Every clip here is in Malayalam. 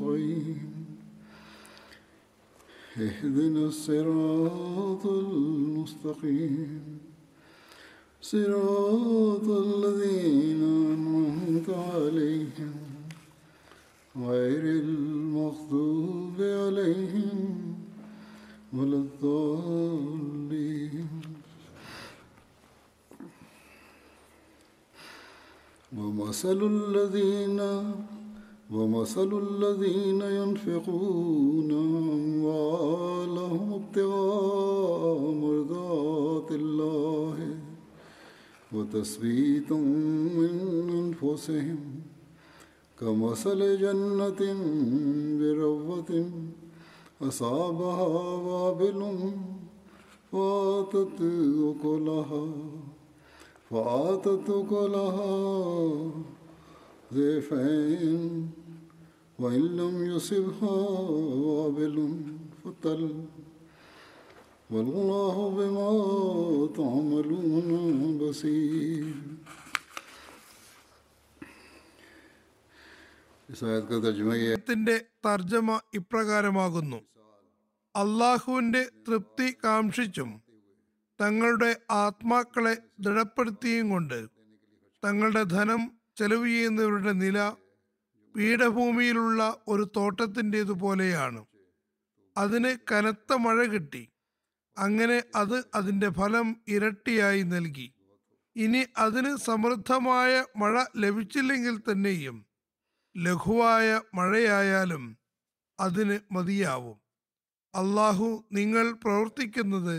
نستعين اهدنا الصراط المستقيم. صراط الذين أنعمت عليهم. غير المغضوب عليهم ولا الضالين. ومثل الذين ومثل الذين ينفقون أموالهم ابتغاء مرضات الله وتثبيتا من أنفسهم كمثل جنة بربوة أصابها وابل فآتت أكلها فآتت أكلها ضيفين وإن لم يصبها وابل فتل والله بما تعملون بصير ത്തിന്റെ തർജമ ഇപ്രകാരമാകുന്നു. അള്ളാഹുവിന്റെ തൃപ്തി കാക്ഷിച്ചും തങ്ങളുടെ ആത്മാക്കളെ ദൃഢപ്പെടുത്തിയും കൊണ്ട് തങ്ങളുടെ ധനം ചെലവ് ചെയ്യുന്നവരുടെ നില പീഠഭൂമിയിലുള്ള ഒരു തോട്ടത്തിന്റെതുപോലെയാണ് അതിന് കനത്ത മഴ കിട്ടി. അങ്ങനെ അത് അതിന്റെ ഫലം ഇരട്ടിയായി നൽകി. ഇനി അതിന് സമൃദ്ധമായ മഴ ലഭിച്ചില്ലെങ്കിൽ തന്നെയും ലഘുവായ മഴയായാലും അതിന് മതിയാവും. അള്ളാഹു നിങ്ങൾ പ്രവർത്തിക്കുന്നത്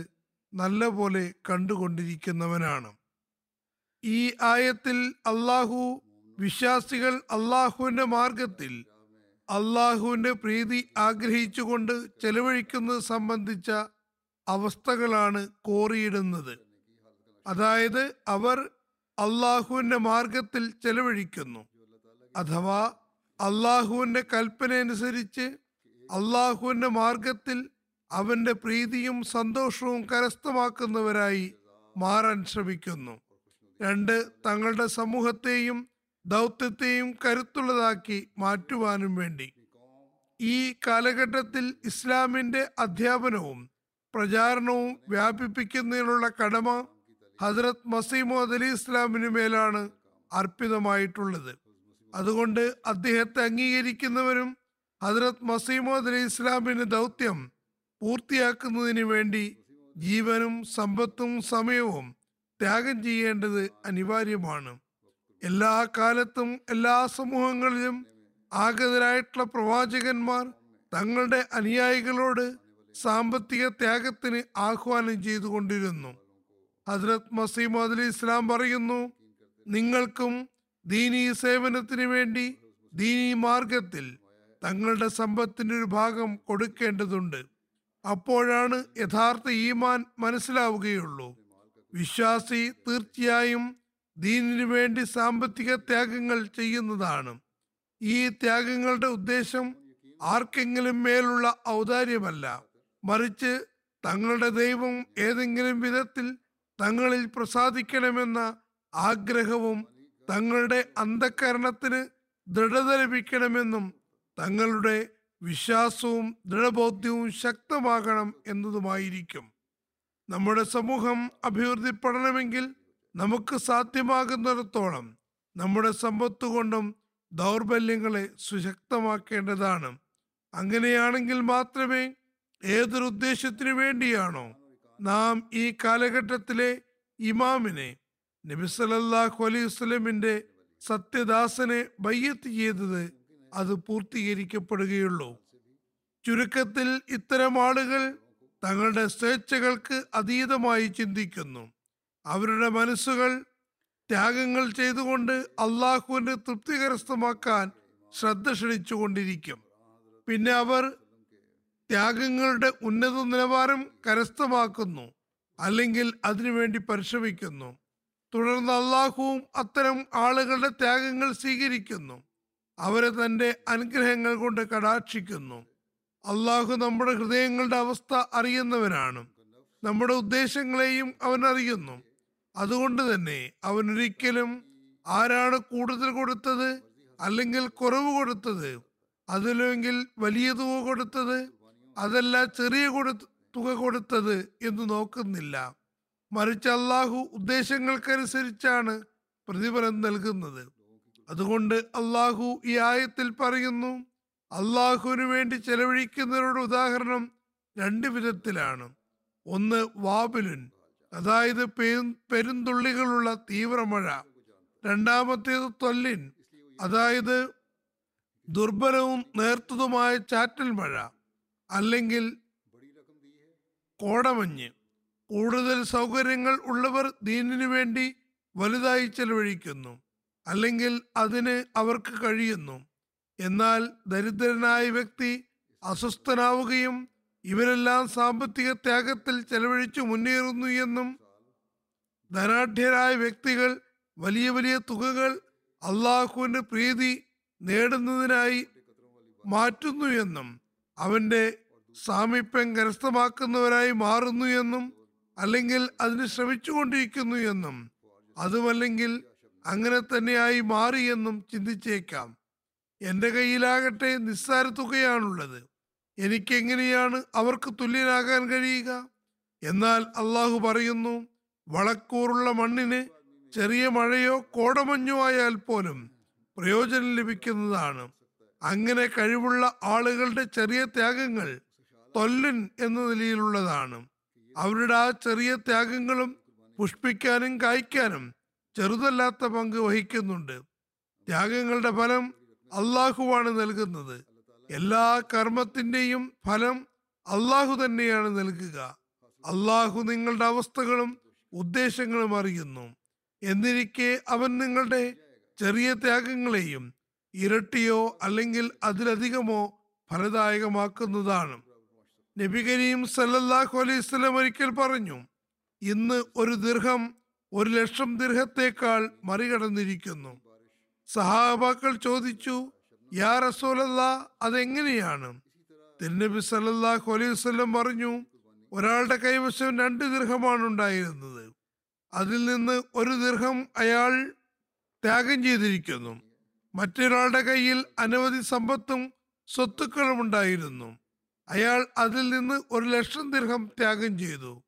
നല്ല പോലെ കണ്ടുകൊണ്ടിരിക്കുന്നവനാണ്. ഈ ആയത്തിൽ അള്ളാഹു വിശ്വാസികൾ അള്ളാഹുവിന്റെ മാർഗത്തിൽ അള്ളാഹുവിന്റെ പ്രീതി ആഗ്രഹിച്ചുകൊണ്ട് ചെലവഴിക്കുന്നത് സംബന്ധിച്ച അവസ്ഥകളാണ് കോറിയിടുന്നത്. അതായത് അവർ അള്ളാഹുവിന്റെ മാർഗത്തിൽ ചെലവഴിക്കുന്നു. അഥവാ അള്ളാഹുവിന്റെ കൽപ്പന അനുസരിച്ച് അള്ളാഹുവിന്റെ മാർഗത്തിൽ അവന്റെ പ്രീതിയും സന്തോഷവും കരസ്ഥമാക്കുന്നവരായി മാറാൻ ശ്രമിക്കുന്നു. രണ്ട് തങ്ങളുടെ സമൂഹത്തെയും ദൗത്യത്തെയും കരുത്തുള്ളതാക്കി മാറ്റുവാനും വേണ്ടി. ഈ കാലഘട്ടത്തിൽ ഇസ്ലാമിന്റെ അധ്യാപനവും പ്രചാരണവും വ്യാപിപ്പിക്കുന്നതിനുള്ള കടമ ഹസ്രത് മസീമോദ് അലി ഇസ്ലാമിന് മേലാണ് അർപ്പിതമായിട്ടുള്ളത്. അതുകൊണ്ട് അദ്ദേഹത്തെ അംഗീകരിക്കുന്നവരും ഹസ്രത് മസീമോദ് അലി ഇസ്ലാമിന്റെ ദൗത്യം പൂർത്തിയാക്കുന്നതിന് വേണ്ടി ജീവനും സമ്പത്തും സമയവും ത്യാഗം ചെയ്യേണ്ടത് അനിവാര്യമാണ്. എല്ലാ കാലത്തും എല്ലാ സമൂഹങ്ങളിലും ആഗതരായിട്ടുള്ള പ്രവാചകന്മാർ തങ്ങളുടെ അനുയായികളോട് സാമ്പത്തിക ത്യാഗത്തിന് ആഹ്വാനം ചെയ്തുകൊണ്ടിരുന്നു. ഹജ്രത് മസീം അലി ഇസ്ലാം പറയുന്നു നിങ്ങൾക്കും ദീനീ സേവനത്തിന് വേണ്ടി ദീനീ മാർഗത്തിൽ തങ്ങളുടെ സമ്പത്തിന്റെ ഒരു ഭാഗം കൊടുക്കേണ്ടതുണ്ട്. അപ്പോഴാണ് യഥാർത്ഥ ഈമാൻ മനസ്സിലാവുകയുള്ളൂ. വിശ്വാസി തീർച്ചയായും ദീനിനു വേണ്ടി സാമ്പത്തിക ത്യാഗങ്ങൾ ചെയ്യുന്നതാണ്. ഈ ത്യാഗങ്ങളുടെ ഉദ്ദേശം ആർക്കെങ്കിലും മേലുള്ള ഔദാര്യമല്ല. മറിച്ച് തങ്ങളുടെ ദൈവം ഏതെങ്കിലും വിധത്തിൽ തങ്ങളിൽ പ്രസാദിക്കണമെന്ന ആഗ്രഹവും തങ്ങളുടെ അന്ധകരണത്തിന് ദൃഢത ലഭിക്കണമെന്നും തങ്ങളുടെ വിശ്വാസവും ദൃഢബോധ്യവും ശക്തമാകണം എന്നതുമായിരിക്കും. നമ്മുടെ സമൂഹം അഭിവൃദ്ധിപ്പെടണമെങ്കിൽ നമുക്ക് സാധ്യമാകുന്നിടത്തോളം നമ്മുടെ സമ്പത്ത് കൊണ്ടും ദൗർബല്യങ്ങളെ സുശക്തമാക്കേണ്ടതാണ്. അങ്ങനെയാണെങ്കിൽ മാത്രമേ ഏതൊരു ഉദ്ദേശത്തിനു വേണ്ടിയാണോ നാം ഈ കാലഘട്ടത്തിലെ ഇമാമിനെ നബിസലല്ലാഹു അലൈഹി വസ്ലമിന്റെ സത്യദാസനെ ബയ്യത്ത് ചെയ്തത് അത് പൂർത്തീകരിക്കപ്പെടുകയുള്ളൂ. ചുരുക്കത്തിൽ ഇത്തരം ആളുകൾ തങ്ങളുടെ സ്വേച്ഛകൾക്ക് അതീതമായി ചിന്തിക്കുന്നു. അവരുടെ മനസ്സുകൾ ത്യാഗങ്ങൾ ചെയ്തുകൊണ്ട് അള്ളാഹുവിനെ തൃപ്തി കരസ്ഥമാക്കാൻ ശ്രദ്ധ ക്ഷണിച്ചുകൊണ്ടിരിക്കും. പിന്നെ അവർ ത്യാഗങ്ങളുടെ ഉന്നത നിലവാരം കരസ്ഥമാക്കുന്നു അല്ലെങ്കിൽ അതിനുവേണ്ടി പരിശ്രമിക്കുന്നു. തുടർന്ന് അള്ളാഹുവും അത്തരം ആളുകളുടെ ത്യാഗങ്ങൾ സ്വീകരിക്കുന്നു. അവരെ തന്റെ അനുഗ്രഹങ്ങൾ കൊണ്ട് കടാക്ഷിക്കുന്നു. അള്ളാഹു നമ്മുടെ ഹൃദയങ്ങളുടെ അവസ്ഥ അറിയുന്നവനാണ്. നമ്മുടെ ഉദ്ദേശങ്ങളെയും അവൻ അറിയുന്നു. അതുകൊണ്ട് തന്നെ അവൻ ഒരിക്കലും ആരാണ് കൂടുതൽ കൊടുത്തത്? അല്ലെങ്കിൽ കുറവ് കൊടുത്തത്? അതിലെങ്കിൽ വലിയ തുക കൊടുത്തത്? അതല്ല ചെറിയ കൊടു തുക കൊടുത്തത് എന്ന് നോക്കുന്നില്ല. മറിച്ച് അള്ളാഹു ഉദ്ദേശങ്ങൾക്കനുസരിച്ചാണ് പ്രതിഫലം നൽകുന്നത്. അതുകൊണ്ട് അള്ളാഹു ഈ ആയത്തിൽ പറയുന്നു അള്ളാഹുവിന് വേണ്ടി ചെലവഴിക്കുന്നവരുടെ ഉദാഹരണം രണ്ട് വിധത്തിലാണ്. ഒന്ന് വാബിലുൻ അതായത് പെരു- പെരുന്തുള്ളികളുള്ള തീവ്രമഴ. രണ്ടാമത്തേത് തൊല്ലിൻ. അതായത് ദുർബലവും നേർത്തതുമായ ചാറ്റൽ മഴ. അല്ലെങ്കിൽ കോടമഞ്ഞ്. കൂടുതൽ സൗകര്യങ്ങൾ ഉള്ളവർ ദീനിനു വേണ്ടി വലുതായി ചെലവഴിക്കുന്നു. അല്ലെങ്കിൽ അതിന് അവർക്ക് കഴിയുന്നു. എന്നാൽ ദരിദ്രനായ വ്യക്തി അസ്വസ്ഥനാവുകയും ഇവരെല്ലാം സാമ്പത്തിക ത്യാഗത്തിൽ ചെലവഴിച്ചു മുന്നേറുന്നു എന്നും ധനാഢ്യരായ വ്യക്തികൾ വലിയ വലിയ തുകകൾ അള്ളാഹുവിന്റെ പ്രീതി നേടുന്നതിനായി മാറ്റുന്നു എന്നും അവന്റെ സാമീപ്യം കരസ്ഥമാക്കുന്നവരായി മാറുന്നു എന്നും അല്ലെങ്കിൽ അതിന് ശ്രമിച്ചുകൊണ്ടിരിക്കുന്നു എന്നും അതുമല്ലെങ്കിൽ അങ്ങനെ തന്നെയായി മാറിയെന്നും ചിന്തിച്ചേക്കാം. എന്റെ കയ്യിലാകട്ടെ നിസ്സാര തുകയാണുള്ളത്. എനിക്കെങ്ങനെയാണ് അവർക്ക് തുല്യനാകാൻ കഴിയുക? എന്നാൽ അള്ളാഹു പറയുന്നു വളക്കൂറുള്ള മണ്ണിന് ചെറിയ മഴയോ കോടമഞ്ഞോ ആയാൽ പോലും പ്രയോജനം ലഭിക്കുന്നതാണ്. അങ്ങനെ കഴിവുള്ള ആളുകളുടെ ചെറിയ ത്യാഗങ്ങൾ തൊല്ലൻ എന്ന നിലയിലുള്ളതാണ്. അവരുടെ ആ ചെറിയ ത്യാഗങ്ങളും പുഷ്പിക്കാനും കായ്ക്കാനും ചെറുതല്ലാത്ത പങ്ക് വഹിക്കുന്നുണ്ട്. ത്യാഗങ്ങളുടെ ഫലം അള്ളാഹുവാണ് നൽകുന്നത്. എല്ലാ കർമ്മത്തിന്റെയും ഫലം അള്ളാഹു തന്നെയാണ് നൽകുക. അള്ളാഹു നിങ്ങളുടെ അവസ്ഥകളും ഉദ്ദേശങ്ങളും അറിയുന്നു. എന്നിരിക്കെ അവൻ നിങ്ങളുടെ ചെറിയ ത്യാഗങ്ങളെയും ഇരട്ടിയോ അല്ലെങ്കിൽ അതിലധികമോ ഫലദായകമാക്കുന്നതാണ്. നബി കരീം സല്ലല്ലാഹു അലൈഹി ഒരിക്കൽ പറഞ്ഞു ഇന്ന് ഒരു ദീർഘം ഒരു ലക്ഷം ദീർഘത്തേക്കാൾ മറികടന്നിരിക്കുന്നു. സഹാബാക്കൾ ചോദിച്ചു യാ റസൂലല്ല അതെങ്ങനെയാണ്? തിരുനബി സല്ലല്ലാഹു അലൈഹി വസല്ലം പറഞ്ഞു ഒരാളുടെ കൈവശം രണ്ട് ദീർഘമാണ് ഉണ്ടായിരുന്നത്. അതിൽ നിന്ന് ഒരു ദീർഘം അയാൾ ത്യാഗം ചെയ്തിരിക്കുന്നു. മറ്റൊരാളുടെ കയ്യിൽ അനവധി സമ്പത്തും സ്വത്തുക്കളും ഉണ്ടായിരുന്നു. അയാൾ അതിൽ നിന്ന് ഒരു ലക്ഷം ദീർഘം ത്യാഗം ചെയ്തു.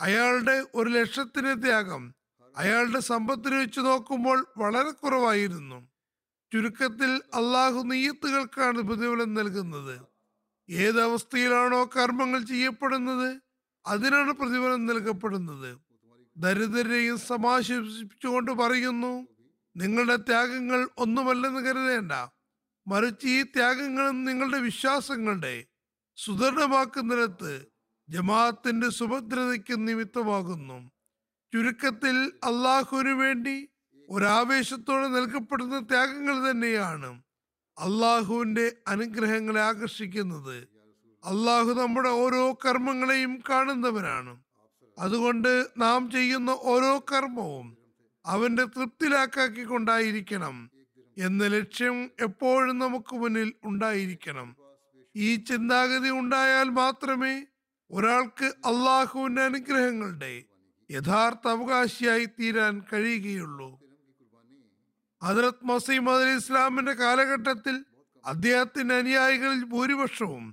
അയാളുടെ ഒരു ലക്ഷത്തിന് ത്യാഗം അയാളുടെ സമ്പത്തിന് വെച്ച് നോക്കുമ്പോൾ വളരെ കുറവായിരുന്നു. ചുരുക്കത്തിൽ അള്ളാഹു നെയ്യത്തുകൾക്കാണ് പ്രതിഫലം നൽകുന്നത്. ഏതവസ്ഥയിലാണോ കർമ്മങ്ങൾ ചെയ്യപ്പെടുന്നത് അതിനാണ് പ്രതിഫലം നൽകപ്പെടുന്നത്. ദരിദ്രരെയും സമാശിപ്പിച്ചുകൊണ്ട് പറയുന്നു നിങ്ങളുടെ ത്യാഗങ്ങൾ ഒന്നുമല്ലെന്ന് കരുതേണ്ട. മറിച്ച് ഈ ത്യാഗങ്ങളും നിങ്ങളുടെ വിശ്വാസങ്ങളുടെ സുദൃഢമാക്കുന്നിടത്ത് ജമാഅത്തിന്റെ സുഭദ്രതയ്ക്ക് നിമിത്തമാകുന്നു. ചുരുക്കത്തിൽ അള്ളാഹുവിനു വേണ്ടി ഒരാവേശത്തോടെ നൽകപ്പെടുന്ന ത്യാഗങ്ങൾ തന്നെയാണ് അള്ളാഹുവിന്റെ അനുഗ്രഹങ്ങളെ ആകർഷിക്കുന്നത്. അള്ളാഹു നമ്മുടെ ഓരോ കർമ്മങ്ങളെയും കാണുന്നവനാണ്. അതുകൊണ്ട് നാം ചെയ്യുന്ന ഓരോ കർമ്മവും അവന്റെ തൃപ്തിലാക്കാക്കിക്കൊണ്ടായിരിക്കണം എന്ന ലക്ഷ്യം എപ്പോഴും നമുക്ക് മുന്നിൽ ഉണ്ടായിരിക്കണം. ഈ ചിന്താഗതി ഉണ്ടായാൽ മാത്രമേ ഒരാൾക്ക് അള്ളാഹുവിന്റെ അനുഗ്രഹങ്ങളുടെ യഥാർത്ഥ അവകാശിയായി തീരാൻ കഴിയുകയുള്ളൂ. ഹജറത് മസീം അലി ഇസ്ലാമിന്റെ കാലഘട്ടത്തിൽ അദ്ദേഹത്തിന്റെ അനുയായികളിൽ ഭൂരിപക്ഷവും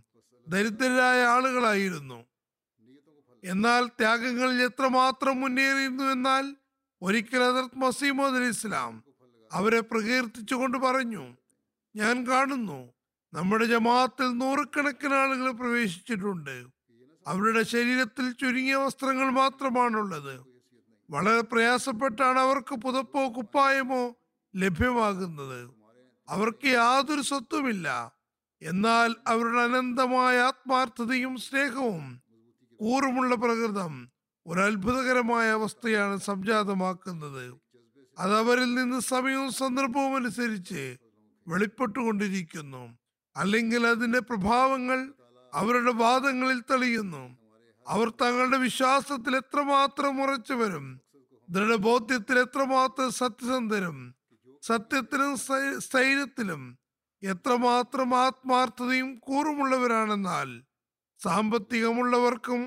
ദരിദ്രരായ ആളുകളായിരുന്നു. എന്നാൽ ത്യാഗങ്ങളിൽ എത്രമാത്രം മുന്നേറിയിരുന്നു എന്നാൽ ഒരിക്കൽ ഹജറത് മസീമദ് അലി ഇസ്ലാം അവരെ പ്രകീർത്തിച്ചുകൊണ്ട് പറഞ്ഞു ഞാൻ കാണുന്നു നമ്മുടെ ജമാഅത്തിൽ നൂറുകണക്കിന് ആളുകൾ പ്രവേശിച്ചിട്ടുണ്ട്. അവരുടെ ശരീരത്തിൽ ചുരുങ്ങിയ വസ്ത്രങ്ങൾ മാത്രമാണുള്ളത്. വളരെ പ്രയാസപ്പെട്ടാണ് അവർക്ക് പുതപ്പോ കുപ്പായമോ ലഭ്യമാകുന്നത്. അവർക്ക് യാതൊരു സ്വത്തുമില്ല. എന്നാൽ അവരുടെ അനന്തമായ ആത്മാർത്ഥതയും സ്നേഹവും കൂറുമുള്ള പ്രകൃതം ഒരു അത്ഭുതകരമായ അവസ്ഥയാണ് സംജാതമാക്കുന്നത്. അത് അവരിൽ നിന്ന് സമയവും സന്ദർഭവും അനുസരിച്ച് വെളിപ്പെട്ടുകൊണ്ടിരിക്കുന്നു. അല്ലെങ്കിൽ അതിന്റെ പ്രഭാവങ്ങൾ അവരുടെ വാദങ്ങളിൽ തെളിയുന്നു. അവർ തങ്ങളുടെ വിശ്വാസത്തിൽ എത്രമാത്രം ഉറച്ചുവരും ദൃഢബോധ്യത്തിൽ എത്രമാത്രം സത്യസന്ധരും സത്യത്തിലും സ്ഥൈ- സ്ഥൈര്യത്തിലും എത്രമാത്രം ആത്മാർത്ഥതയും കൂറുമുള്ളവരാണെന്നാൽ സാമ്പത്തികമുള്ളവർക്കും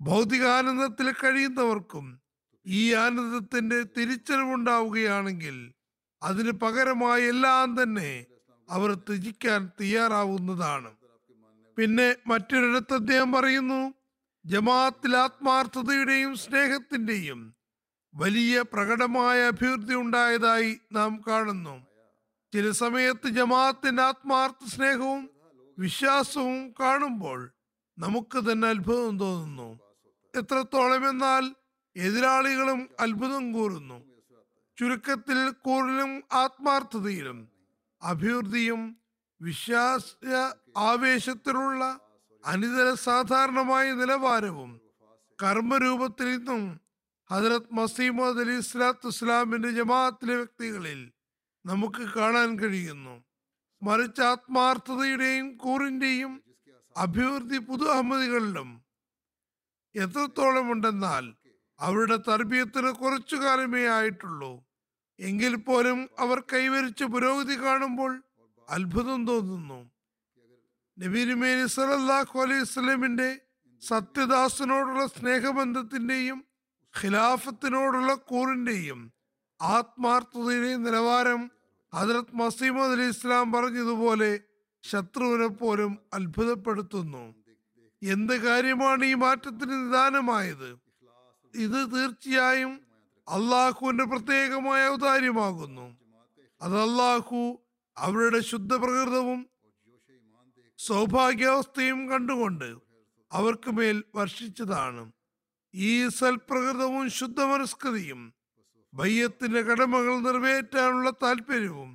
ഭൗതികാനന്ദത്തിൽ കഴിയുന്നവർക്കും ഈ ആനന്ദത്തിന്റെ തിരിച്ചറിവുണ്ടാവുകയാണെങ്കിൽ അതിന് പകരമായി എല്ലാം തന്നെ അവർ ത്യജിക്കാൻ തയ്യാറാവുന്നതാണ്. പിന്നെ മറ്റൊരിടത്ത് അദ്ദേഹം പറയുന്നു ജമാഅത്തിൽ ആത്മാർത്ഥതയുടെയും സ്നേഹത്തിന്റെയും വലിയ പ്രകടമായ അഭിവൃദ്ധി ഉണ്ടായതായി നാം കാണുന്നു. ചില സമയത്ത് ജമാഅത്തിന്റെ ആത്മാർത്ഥ സ്നേഹവും വിശ്വാസവും കാണുമ്പോൾ നമുക്ക് തന്നെ അത്ഭുതം തോന്നുന്നു. എത്രത്തോളം എന്നാൽ എതിരാളികളും അത്ഭുതം കൂറുന്നു. ചുരുക്കത്തിൽ കൂറിലും ആത്മാർത്ഥതയിലും അഭിവൃദ്ധിയും വിശ്വാസ ആവേശത്തിലുള്ള അനിതര സാധാരണമായ നിലവാരവും കർമ്മരൂപത്തിൽ നിന്നും ഹജറത് മസീമദ് അലി ഇസ്ലാത്തു ഇസ്ലാമിന്റെ ജമാഅത്തിലെ വ്യക്തികളിൽ നമുക്ക് കാണാൻ കഴിയുന്നു. മറിച്ച് ആത്മാർത്ഥതയുടെയും കൂറിന്റെയും അഭിവൃദ്ധി പുതു അഹമ്മദികളിലും എത്രത്തോളം ഉണ്ടെന്നാൽ അവരുടെ തർബീയത്തിന് കുറച്ചു കാലമേ ആയിട്ടുള്ളൂ. എങ്കിൽ പോലും അവർ കൈവരിച്ച പുരോഗതി കാണുമ്പോൾ അത്ഭുതം തോന്നുന്നു. നബീരുമേനി സലല്ലാഹു അലൈഹി സ്വലമിന്റെ സത്യദാസനോടുള്ള സ്നേഹബന്ധത്തിന്റെയും ഖിലാഫത്തിനോടുള്ള കൂറിന്റെയും ആത്മാർത്ഥതയുടെയും നിലവാരം ഹജറത് മസീമദ് അലി ഇസ്ലാം പറഞ്ഞതുപോലെ ശത്രുവിനെ പോലും അത്ഭുതപ്പെടുത്തുന്നു. എന്ത് കാര്യമാണ് ഈ മാറ്റത്തിന് നിദാനമായത്? ഇത് തീർച്ചയായും അള്ളാഹുവിന്റെ പ്രത്യേകമായ ഔദാര്യമാകുന്നു. അത് അള്ളാഹു അവരുടെ ശുദ്ധ പ്രകൃതവും സൗഭാഗ്യാവസ്ഥയും കണ്ടുകൊണ്ട് അവർക്ക് മേൽ വർഷിച്ചതാണ്. ഈ സൽപ്രകൃതവും ശുദ്ധമനസ്കൃതിയും ബയ്യത്തിന്റെ കടമകൾ നിറവേറ്റാനുള്ള താല്പര്യവും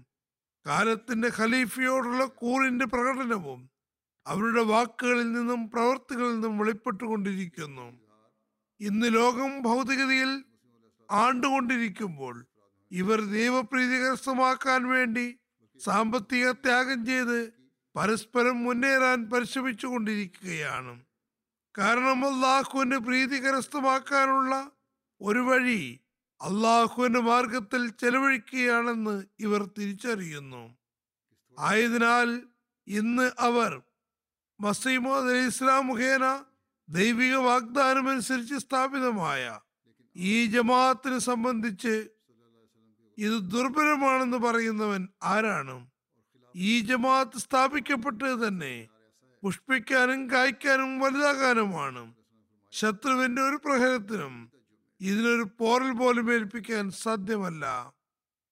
കാലത്തിന്റെ ഖലീഫയോടുള്ള കൂറിന്റെ പ്രകടനവും അവരുടെ വാക്കുകളിൽ നിന്നും പ്രവർത്തികളിൽ നിന്നും വെളിപ്പെട്ടുകൊണ്ടിരിക്കുന്നു. ഇന്ന് ലോകം ഭൗതികതയിൽ ആണ്ടുകൊണ്ടിരിക്കുമ്പോൾ ഇവർ ദൈവപ്രീതി കരസ്ഥമാക്കാൻ വേണ്ടി സാമ്പത്തിക ത്യാഗം ചെയ്ത് പരസ്പരം മുന്നേറാൻ പരിശ്രമിച്ചു കൊണ്ടിരിക്കുകയാണ് കാരണം അള്ളാഹുവിന്റെ പ്രീതി കരസ്ഥമാക്കാനുള്ള ഒരു വഴി അള്ളാഹുവിന്റെ മാർഗത്തിൽ ചെലവഴിക്കുകയാണെന്ന് ഇവർ തിരിച്ചറിയുന്നു. ആയതിനാൽ ഇന്ന് അവർ മസീമോദ് അലി ഇസ്ലാം മുഖേന ദൈവിക വാഗ്ദാനം അനുസരിച്ച് സ്ഥാപിതമായ ഈ ജമാഅത്തിനെ സംബന്ധിച്ച് ഇത് ദുർബലമാണെന്ന് പറയുന്നവൻ ആരാണ്? ഈ ജമാഅത്ത് സ്ഥാപിക്കപ്പെട്ടത് തന്നെ പുഷ്പിക്കാനും കായ്ക്കാനും വലുതാകാനുമാണ്. ശത്രുവിന്റെ ഒരു പ്രഹരത്തിനും ഇതിനൊരു പോറൽ പോലും ഏൽപ്പിക്കാൻ സാധ്യമല്ല.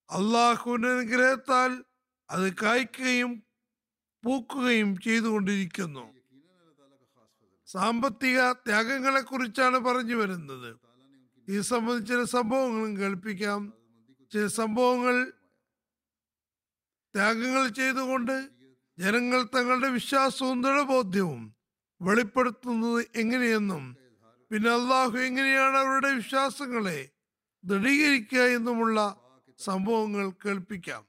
അള്ളാഹുവിന്റെ അനുഗ്രഹത്താൽ അത് കായ്ക്കുകയും പൂക്കുകയും ചെയ്തുകൊണ്ടിരിക്കുന്നു. സാമ്പത്തിക ത്യാഗങ്ങളെ കുറിച്ചാണ് പറഞ്ഞു വരുന്നത്. ഈ സംബന്ധിച്ച് ചില സംഭവങ്ങളും കേൾപ്പിക്കാം. ചില സംഭവങ്ങൾ ത്യാഗങ്ങൾ ചെയ്തുകൊണ്ട് ജനങ്ങൾ തങ്ങളുടെ വിശ്വാസവും ദൃഢബോധ്യവും വെളിപ്പെടുത്തുന്നത് എങ്ങനെയെന്നും പിന്നെ അള്ളാഹു എങ്ങനെയാണ് അവരുടെ വിശ്വാസങ്ങളെ ദൃഢീകരിക്കുക എന്നുമുള്ള സംഭവങ്ങൾ കേൾപ്പിക്കാം.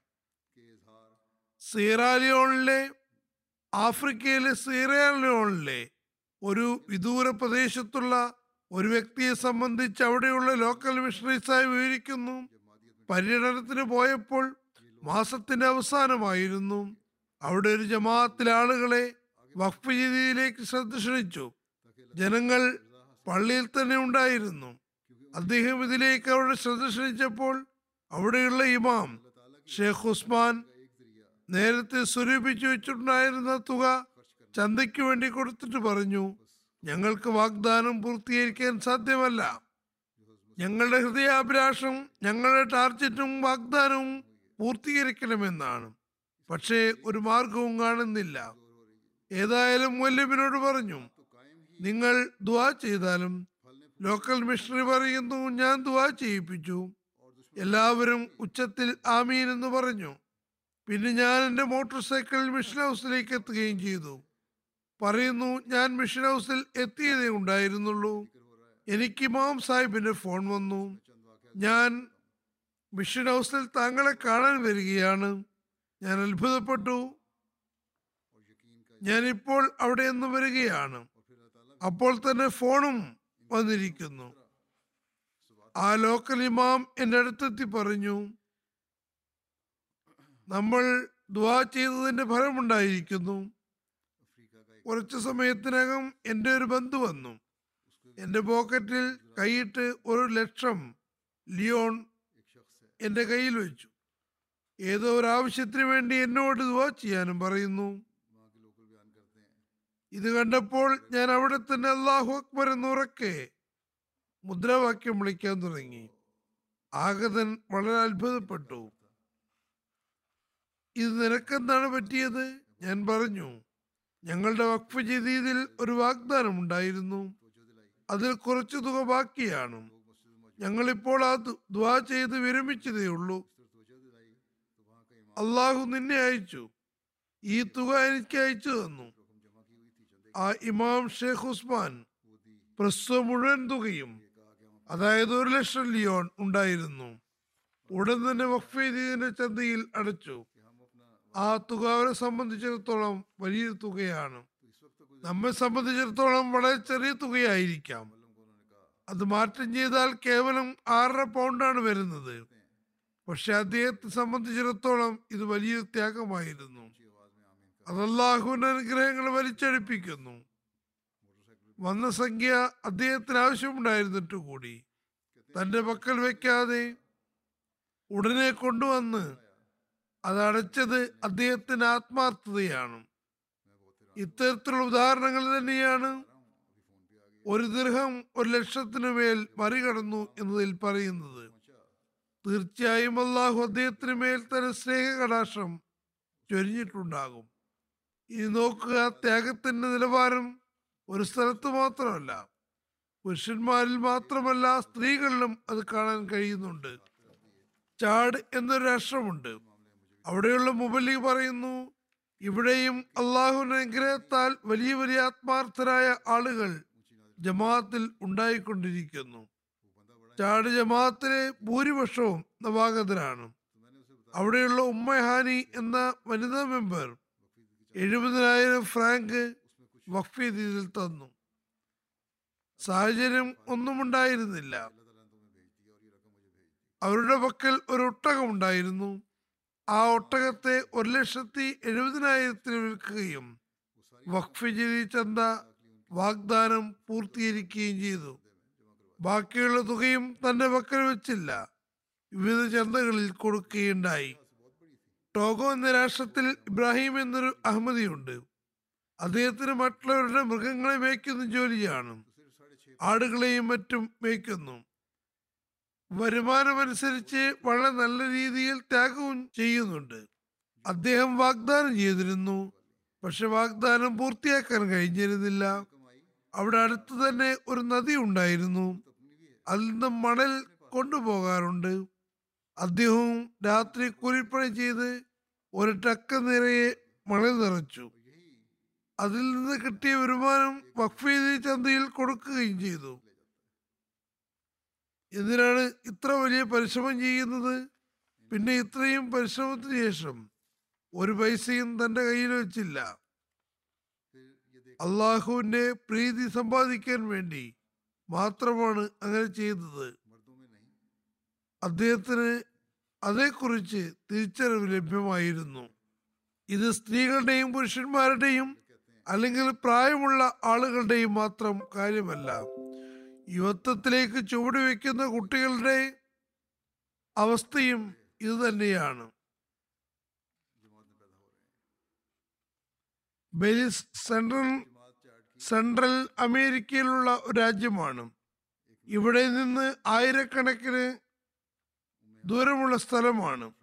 സീറാലിയോണിലെ ആഫ്രിക്കയിലെ സീറാലിയോണിലെ ഒരു വിദൂര പ്രദേശത്തുള്ള ഒരു വ്യക്തിയെ സംബന്ധിച്ച് അവിടെയുള്ള ലോക്കൽ മിഷണറീസായി വിവരിക്കുന്നു. പര്യടനത്തിന് പോയപ്പോൾ മാസത്തിന്റെ അവസാനമായിരുന്നു. അവിടെ ഒരു ജമാഅത്തിലെ ആളുകളെ വഖഫ് രീതിയിലേക്ക് ശ്രദ്ധ ക്ഷണിച്ചു ജനങ്ങൾ പള്ളിയിൽ തന്നെ ഉണ്ടായിരുന്നു. അദ്ദേഹം ഇതിലേക്ക് അവിടെ ശ്രദ്ധ ക്ഷണിച്ചപ്പോൾ അവിടെയുള്ള ഇമാം ഷേഖ് ഉസ്മാൻ നേരത്തെ സ്വരൂപിച്ചു വെച്ചിട്ടുണ്ടായിരുന്ന തുക ചന്തയ്ക്ക് വേണ്ടി കൊടുത്തിട്ട് പറഞ്ഞു ഞങ്ങൾക്ക് വാഗ്ദാനം പൂർത്തീകരിക്കാൻ സാധ്യമല്ല. ഞങ്ങളുടെ ഹൃദയാഭിലാഷം ഞങ്ങളുടെ ടാർജറ്റും വാഗ്ദാനവും പൂർത്തീകരിക്കണമെന്നാണ്. പക്ഷേ ഒരു മാർഗവും കാണുന്നില്ല. ഏതായാലും മൊല്യമിനോട് പറഞ്ഞു നിങ്ങൾ ദുവാ ചെയ്താലും ലോക്കൽ മിഷണറി പറയുന്നു ഞാൻ ദുവാ ചെയ്യിപ്പിച്ചു. എല്ലാവരും ഉച്ചത്തിൽ ആമീൻ എന്ന് പറഞ്ഞു. പിന്നെ ഞാൻ എന്റെ മോട്ടോർ സൈക്കിൾ മിഷൻ ഹൗസിലേക്ക് എത്തുകയും ചെയ്തു. പറയുന്നു ഞാൻ മിഷൻ ഹൗസിൽ എത്തിയതേ ഉണ്ടായിരുന്നുള്ളൂ. എനിക്ക് മാം സാഹിബിന്റെ ഫോൺ വന്നു. ഞാൻ മിഷൻ ഹൗസിൽ താങ്കളെ കാണാൻ വരികയാണ്. ഞാൻ അത്ഭുതപ്പെട്ടു. ഞാനിപ്പോൾ അവിടെ നിന്ന് വരികയാണ്. അപ്പോൾ തന്നെ ഫോണും വന്നിരിക്കുന്നു. ആ ലോക്കൽ ഇമാം എന്റെ അടുത്തെത്തി പറഞ്ഞു നമ്മൾ ദ്വാ ചെയ്തതിന്റെ ഫലമുണ്ടായിരിക്കുന്നു. കുറച്ച് സമയത്തിനകം എന്റെ ഒരു ബന്ധു വന്നു. എന്റെ പോക്കറ്റിൽ കൈയിട്ട് ഒരു ലക്ഷം ലിയോൺ എന്റെ കയ്യിൽ വെച്ചു. ഏതോ ഒരു ആവശ്യത്തിന് വേണ്ടി എന്നോട് ദുവാ ചെയ്യാനും പറയുന്നു. ഇത് കണ്ടപ്പോൾ ഞാൻ അവിടെ തന്നെ അള്ളാഹു അക്ബർ എന്നുറക്കെ മുദ്രാവാക്യം വിളിക്കാൻ തുടങ്ങി. ആഗതൻ വളരെ അത്ഭുതപ്പെട്ടു. ഇത് നിനക്കെന്താണ് പറ്റിയത്? ഞാൻ പറഞ്ഞു ഞങ്ങളുടെ വഖഫ് ജദീദിൽ ഒരു വാഗ്ദാനം ഉണ്ടായിരുന്നു. അതിൽ കുറച്ചു തുക ബാക്കിയാണ്. ഞങ്ങളിപ്പോൾ ആ ദ്വാ ചെയ്ത് വിരമിച്ചതേ ഉള്ളൂ. അള്ളാഹു നിന്നെ അയച്ചു. ഈ തുക എനിക്ക് അയച്ചു തന്നു. ആ ഇമാം ഷേഖ് ഉസ്മാൻ പ്രസ്തുത മുഴുവൻ തുകയും അതായത് ഒരു ലക്ഷം ലിയോൺ ഉണ്ടായിരുന്നു. ഉടൻ തന്നെ വഖഫ് ചന്തയിൽ അടച്ചു. ആ തുക അവരെ സംബന്ധിച്ചിടത്തോളം വലിയ തുകയാണ്. നമ്മെ സംബന്ധിച്ചിടത്തോളം വളരെ ചെറിയ തുകയായിരിക്കാം. അത് മാറ്റം ചെയ്താൽ കേവലം ആറര പൗണ്ടാണ് വരുന്നത്. പക്ഷെ അദ്ദേഹത്തെ സംബന്ധിച്ചിടത്തോളം ഇത് വലിയ ത്യാഗമായിരുന്നു. അത് അള്ളാഹുവിന്റെ അനുഗ്രഹങ്ങൾ വലിച്ചടിപ്പിക്കുന്നു. വന്ന സംഖ്യ അദ്ദേഹത്തിന് ആവശ്യമുണ്ടായിരുന്നിട്ട് കൂടി. തന്റെ പക്കൽ വെക്കാതെ ഉടനെ കൊണ്ടുവന്ന് അതടച്ചത് അദ്ദേഹത്തിന്റെ അദ്ദേഹത്തിന് ആത്മാർത്ഥതയാണ്. ഇത്തരത്തിലുള്ള ഉദാഹരണങ്ങൾ തന്നെയാണ് ഒരു ദീർഘം ഒരു ലക്ഷത്തിനു മേൽ മറികടന്നു എന്നതിൽ പറയുന്നത്. തീർച്ചയായും അള്ളാഹു അദ്ദേഹത്തിന് മേൽ തന്നെ സ്നേഹകടാക്ഷം ചൊരിഞ്ഞിട്ടുണ്ടാകും. ഇനി നോക്കുക ത്യാഗത്തിന്റെ നിലവാരം ഒരു സ്ഥലത്ത് മാത്രമല്ല പുരുഷന്മാരിൽ മാത്രമല്ല സ്ത്രീകളിലും അത് കാണാൻ കഴിയുന്നുണ്ട്. ചാട് എന്നൊരു രാഷ്ട്രമുണ്ട് അവിടെയുള്ള മുബല്ലി പറയുന്നു ഇവിടെയും അള്ളാഹുവിന്റെ അനുഗ്രഹത്താൽ വലിയ വലിയ ആത്മാർത്ഥരായ ആളുകൾ ജമാഅത്തിൽ ഉണ്ടായിക്കൊണ്ടിരിക്കുന്നു. ചാട് ജമാഅത്തിലെ ഭൂരിപക്ഷവും നവാഗതരാണ്. അവിടെയുള്ള ഉമ്മഹാനി എന്ന വനിതാ മെമ്പർ എഴുപതിനായിരം ഫ്രാങ്ക് വഖഫ് തന്നു. സാഹചര്യം ഒന്നുമുണ്ടായിരുന്നില്ല. അവരുടെ പക്കൽ ഒരു ഒട്ടകം ഉണ്ടായിരുന്നു ആ ഒട്ടകത്തെ ഒരു ലക്ഷത്തി എഴുപതിനായിരത്തിന് വിൽക്കുകയും വഖഫ് ജലി ചന്ത വാഗ്ദാനം പൂർത്തീകരിക്കുകയും ചെയ്തു. ബാക്കിയുള്ള തുകയും തന്റെ പക്കൽ വെച്ചില്ല. വിവിധ ചന്തകളിൽ കൊടുക്കുകയുണ്ടായി. ടോഗോ എന്ന രാഷ്ട്രത്തിൽ ഇബ്രാഹിം എന്നൊരു അഹമ്മദിയുണ്ട്. അദ്ദേഹത്തിന് മറ്റുള്ളവരുടെ മൃഗങ്ങളെ മേയ്ക്കുന്ന ജോലിയാണ്. ആടുകളെയും മറ്റും മേയ്ക്കുന്നു. വരുമാനമനുസരിച്ച് വളരെ നല്ല രീതിയിൽ ത്യാഗവും ചെയ്യുന്നുണ്ട്. അദ്ദേഹം വാഗ്ദാനം ചെയ്തിരുന്നു. പക്ഷെ വാഗ്ദാനം പൂർത്തിയാക്കാൻ കഴിഞ്ഞിരുന്നില്ല. അവിടെ അടുത്ത് തന്നെ ഒരു നദി ഉണ്ടായിരുന്നു. അതിൽ നിന്ന് മണൽ കൊണ്ടുപോകാറുണ്ട്. അദ്ദേഹവും രാത്രി കൂലിപ്പണി ചെയ്ത് ഒരു ടക്ക നിറയെ മണൽ നിറച്ചു. അതിൽ നിന്ന് കിട്ടിയ വരുമാനം വഖഫീദി ചന്തയിൽ കൊടുക്കുകയും ചെയ്തു. എന്തിനാണ് ഇത്ര വലിയ പരിശ്രമം ചെയ്യുന്നത്? പിന്നെ ഇത്രയും പരിശ്രമത്തിന് ശേഷം ഒരു പൈസയും തന്റെ കയ്യിൽ വെച്ചില്ല. അള്ളാഹുവിന്റെ പ്രീതി സമ്പാദിക്കാൻ വേണ്ടി മാത്രമാണ് അങ്ങനെ ചെയ്തത്. അദ്ദേഹത്തിന് അതേക്കുറിച്ച് തിരിച്ചറിവ് ലഭ്യമായിരുന്നു. ഇത് സ്ത്രീകളുടെയും പുരുഷന്മാരുടെയും അല്ലെങ്കിൽ പ്രായമുള്ള ആളുകളുടെയും മാത്രം കാര്യമല്ല. യുവത്വത്തിലേക്ക് ചുവടുവെക്കുന്ന കുട്ടികളുടെ അവസ്ഥയും ഇത് തന്നെയാണ്. ബെലിസ് സെൻട്രൽ സെൻട്രൽ അമേരിക്കയിലുള്ള ഒരു രാജ്യമാണ്. ഇവിടെ നിന്ന് ആയിരക്കണക്കിന് ദൂരമുള്ള സ്ഥലമാണ്.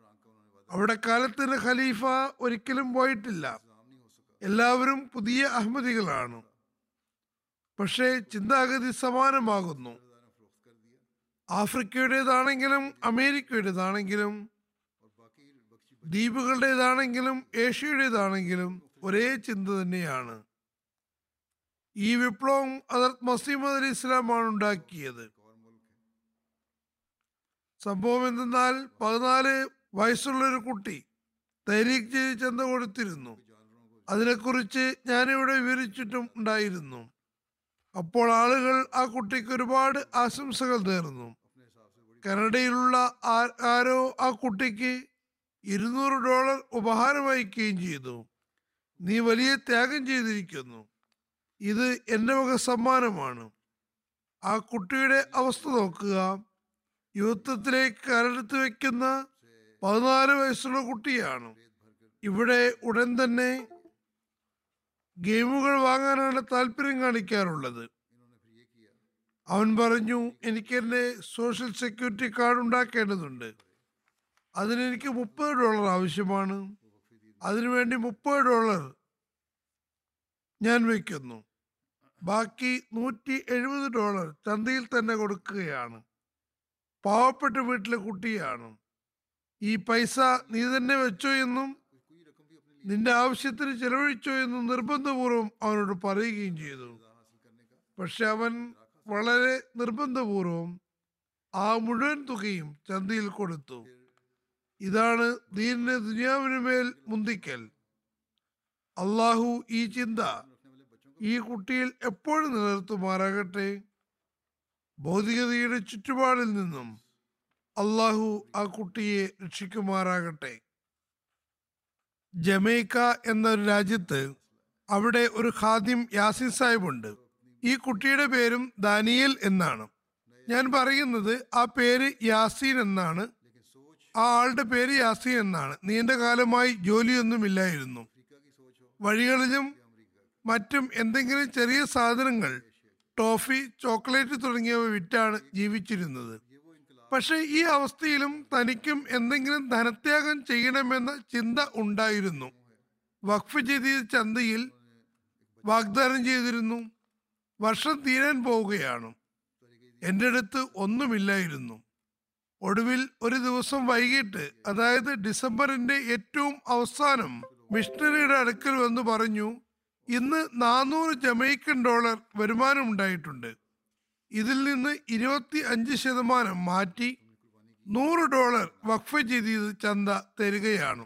അവിടെ കാലത്തിന് ഖലീഫ ഒരിക്കലും പോയിട്ടില്ല. എല്ലാവരും പുതിയ അഹമ്മദികളാണ്. പക്ഷേ ചിന്താഗതി സമാനമാകുന്നു. ആഫ്രിക്കയുടേതാണെങ്കിലും അമേരിക്കയുടേതാണെങ്കിലും ദ്വീപുകളുടേതാണെങ്കിലും ഏഷ്യയുടേതാണെങ്കിലും ഒരേ ചിന്ത തന്നെയാണ്. ഈ വിപ്ലവം ഹദരത്ത് മസീമദ് അലി ഇസ്ലാമാണ് ഉണ്ടാക്കിയത്. സംഭവം എന്തെന്നാൽ പതിനാല് വയസ്സുള്ള ഒരു കുട്ടി തരീഖ് ചന്ത കൊടുത്തിരുന്നു. അതിനെക്കുറിച്ച് ഞാനിവിടെ വിവരിച്ചിട്ടും ഉണ്ടായിരുന്നു. അപ്പോൾ ആളുകൾ ആ കുട്ടിക്ക് ഒരുപാട് ആശംസകൾ നേർന്നു. കനഡയിലുള്ള ആരോ ആ കുട്ടിക്ക് ഇരുന്നൂറ് ഡോളർ ഉപഹാരം വഹിക്കുകയും ചെയ്തു. നീ വലിയ ത്യാഗം ചെയ്തിരിക്കുന്നു. ഇത് എന്റെ വക സമ്മാനമാണ്. ആ കുട്ടിയുടെ അവസ്ഥ നോക്കുക. യുവത്വത്തിലേക്ക് കരടുത്ത് വയ്ക്കുന്ന പതിനാല് വയസ്സുള്ള കുട്ടിയാണ്. ഇവിടെ ഉടൻ തന്നെ ഗെയിമുകൾ വാങ്ങാനാണ് താല്പര്യം കാണിക്കാറുള്ളത്. അവൻ പറഞ്ഞു എനിക്ക് എന്റെ സോഷ്യൽ സെക്യൂരിറ്റി കാർഡ് ഉണ്ടാക്കേണ്ടതുണ്ട്. അതിനെനിക്ക് മുപ്പത് ഡോളർ ആവശ്യമാണ്. അതിനുവേണ്ടി മുപ്പത് ഡോളർ ഞാൻ വയ്ക്കുന്നു. ബാക്കി നൂറ്റി എഴുപത് ഡോളർ ചന്തയിൽ തന്നെ കൊടുക്കുകയാണ്. പാവപ്പെട്ട വീട്ടിലെ കുട്ടിയാണ്. ഈ പൈസ നീ തന്നെ വെച്ചോ എന്നും നിന്റെ ആവശ്യത്തിന് ചെലവഴിച്ചോ എന്നും നിർബന്ധപൂർവം അവനോട് പറയുകയും ചെയ്തു. പക്ഷെ അവൻ വളരെ നിർബന്ധപൂർവം ആ മുഴുവൻ തുകയും ചന്തയിൽ കൊടുത്തു. ഇതാണ് ദീനിന് ദുനിയാവിന് മേൽ മുന്തിക്കൽ. അള്ളാഹു ഈ ചിന്ത ഈ കുട്ടിയിൽ എപ്പോഴും നിലനിർത്തുമാറാകട്ടെ? ഭൗതികതയുടെ ചുറ്റുപാടിൽ നിന്നും അള്ളാഹു ആ കുട്ടിയെ രക്ഷിക്കുമാറാകട്ടെ. ജമൈക്ക എന്നൊരു രാജ്യത്ത് അവിടെ ഒരു ഖാദിം യാസിൻ സാഹിബ് ഉണ്ട് ഈ കുട്ടിയുടെ പേരും ദാനിയൽ എന്നാണ്. ഞാൻ പറയുന്നത് ആ പേര് യാസീൻ എന്നാണ്. ആ ആളുടെ പേര് യാസീൻ എന്നാണ്. നീണ്ട കാലമായി ജോലിയൊന്നുമില്ലായിരുന്നു. വഴികളിലും മറ്റും എന്തെങ്കിലും ചെറിയ സാധനങ്ങൾ ടോഫി ചോക്ലേറ്റ് തുടങ്ങിയവ വിറ്റാണ് ജീവിച്ചിരുന്നത്. പക്ഷെ ഈ അവസ്ഥയിലും തനിക്കും എന്തെങ്കിലും ധനത്യാഗം ചെയ്യണമെന്ന ചിന്ത ഉണ്ടായിരുന്നു. വഖഫ് ചെയ്ത ചന്തയിൽ വാഗ്ദാനം ചെയ്തിരുന്നു. വർഷം തീരാൻ പോവുകയാണ്. എന്റെ അടുത്ത് ഒന്നുമില്ലായിരുന്നു. ഒടുവിൽ ഒരു ദിവസം വൈകിട്ട് അതായത് ഡിസംബറിന്റെ ഏറ്റവും അവസാനം മിഷണറിയുടെ അടുക്കൽ വന്ന് പറഞ്ഞു ഇന്ന് നാനൂറ് ജമൈക്കൻ ഡോളർ വരുമാനം ഉണ്ടായിട്ടുണ്ട്. ഇതിൽ നിന്ന് ഇരുപത്തി അഞ്ച് ശതമാനം മാറ്റി നൂറ് ഡോളർ വഖഫ് ചെയ്തത് ചന്ത തരികയാണ്.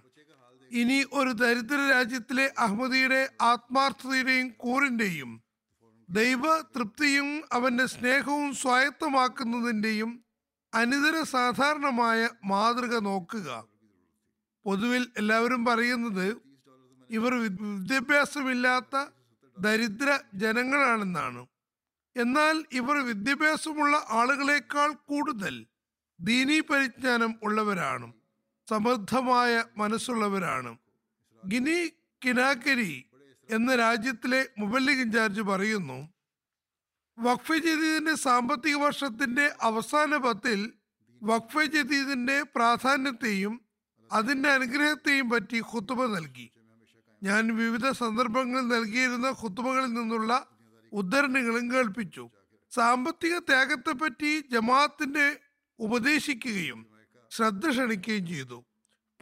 ഇനി ഒരു ദരിദ്ര രാജ്യത്തിലെ അഹമ്മദിയുടെ ആത്മാർത്ഥതയുടെയും കൂറിന്റെയും ദൈവ തൃപ്തിയും അവന്റെ സ്നേഹവും സ്വായത്തമാക്കുന്നതിന്റെയും അനിതര സാധാരണമായ മാതൃക നോക്കുക. പൊതുവിൽ എല്ലാവരും പറയുന്നത് ഇവർ വിദ്യാഭ്യാസമില്ലാത്ത ദരിദ്ര ജനങ്ങളാണെന്നാണ്. എന്നാൽ ഇവർ വിദ്യാഭ്യാസമുള്ള ആളുകളെക്കാൾ കൂടുതൽ ദീനീ പരിജ്ഞാനം ഉള്ളവരാണ്. സമൃദ്ധമായ മനസ്സുള്ളവരാണ്. ഗിനി കിനാക്കരി എന്ന രാജ്യത്തിലെ മുബല്ലിഗ് ഇൻചാർജ് പറയുന്നു വഖഫ് ജദീദിന്റെ സാമ്പത്തിക വർഷത്തിന്റെ അവസാന പത്തിൽ വഖഫ് ജദീദിന്റെ പ്രാധാന്യത്തെയും അതിന്റെ അനുഗ്രഹത്തെയും പറ്റി ഖുത്തുബ നൽകി. ഞാൻ വിവിധ സന്ദർഭങ്ങളിൽ നൽകിയിരുന്ന കുത്തുമകളിൽ നിന്നുള്ള ഉദ്ധരണികളും കേൾപ്പിച്ചു. സാമ്പത്തിക ത്യാഗത്തെപ്പറ്റി ജമാഅത്തിന്റെ ഉപദേശിക്കുകയും ശ്രദ്ധ ക്ഷണിക്കുകയും ചെയ്തു.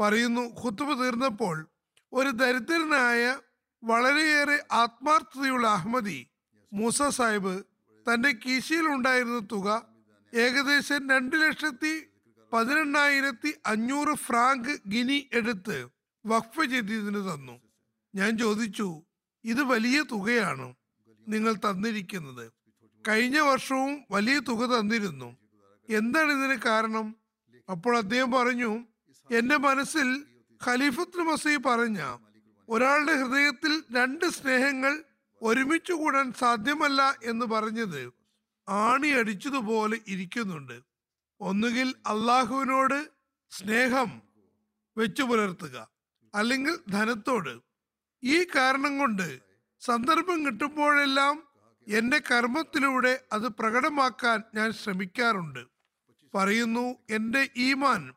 പറയുന്നു കുത്തുമ തീർന്നപ്പോൾ ഒരു ദരിദ്രനായ വളരെയേറെ ആത്മാർത്ഥതയുള്ള അഹമ്മദി മൂസ സാഹിബ് തന്റെ കീശയിൽ ഉണ്ടായിരുന്ന തുക ഏകദേശം രണ്ട് ലക്ഷത്തി പതിനെണ്ണായിരത്തി അഞ്ഞൂറ് ഫ്രാങ്ക് ഗിനി എടുത്ത് വഖഫ് ചെയ്തതിന് തന്നു. ഞാൻ ചോദിച്ചു ഇത് വലിയ തുകയാണ് നിങ്ങൾ തന്നിരിക്കുന്നത്. കഴിഞ്ഞ വർഷവും വലിയ തുക തന്നിരുന്നു. എന്താണ് ഇതിന് കാരണം? അപ്പോൾ അദ്ദേഹം പറഞ്ഞു എന്റെ മനസ്സിൽ ഖലീഫത്തുൽ മസീ പറഞ്ഞ ഒരാളുടെ ഹൃദയത്തിൽ രണ്ട് സ്നേഹങ്ങൾ ഒരുമിച്ച് കൂടാൻ സാധ്യമല്ല എന്ന് പറഞ്ഞത് ആണി അടിച്ചതുപോലെ ഇരിക്കുന്നുണ്ട്. ഒന്നുകിൽ അള്ളാഹുവിനോട് സ്നേഹം വെച്ചു പുലർത്തുക അല്ലെങ്കിൽ ധനത്തോട് ഈ കാരണം കൊണ്ട് സന്ദർഭം കിട്ടുമ്പോഴെല്ലാം എന്റെ കർമ്മത്തിലൂടെ അത് പ്രകടമാക്കാൻ ഞാൻ ശ്രമിക്കാറുണ്ട്. പറയുന്നു എന്റെ ഈമാൻ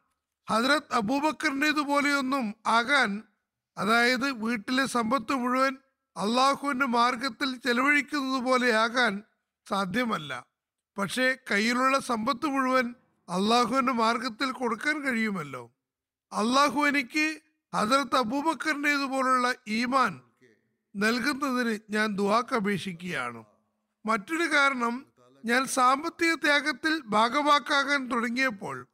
ഹജ്രത് അബൂബക്കറിന്റെതുപോലെയൊന്നും ആകാൻ അതായത് വീട്ടിലെ സമ്പത്ത് മുഴുവൻ അള്ളാഹുവിന്റെ മാർഗത്തിൽ ചെലവഴിക്കുന്നത് പോലെ ആകാൻ സാധ്യമല്ല. പക്ഷേ കയ്യിലുള്ള സമ്പത്ത് മുഴുവൻ അള്ളാഹുവിന്റെ മാർഗത്തിൽ കൊടുക്കാൻ കഴിയുമല്ലോ. അള്ളാഹു എനിക്ക് ഹദ്രത്ത് അബൂബക്കറിന്റെതുപോലുള്ള ഈമാൻ നൽകുന്നതിന് ഞാൻ ദുവാക്ക് അപേക്ഷിക്കുകയാണ് മറ്റൊരു കാരണം ഞാൻ സാമ്പത്തിക ത്യാഗത്തിൽ ഭാഗവാക്കാകാൻ തുടങ്ങിയപ്പോൾ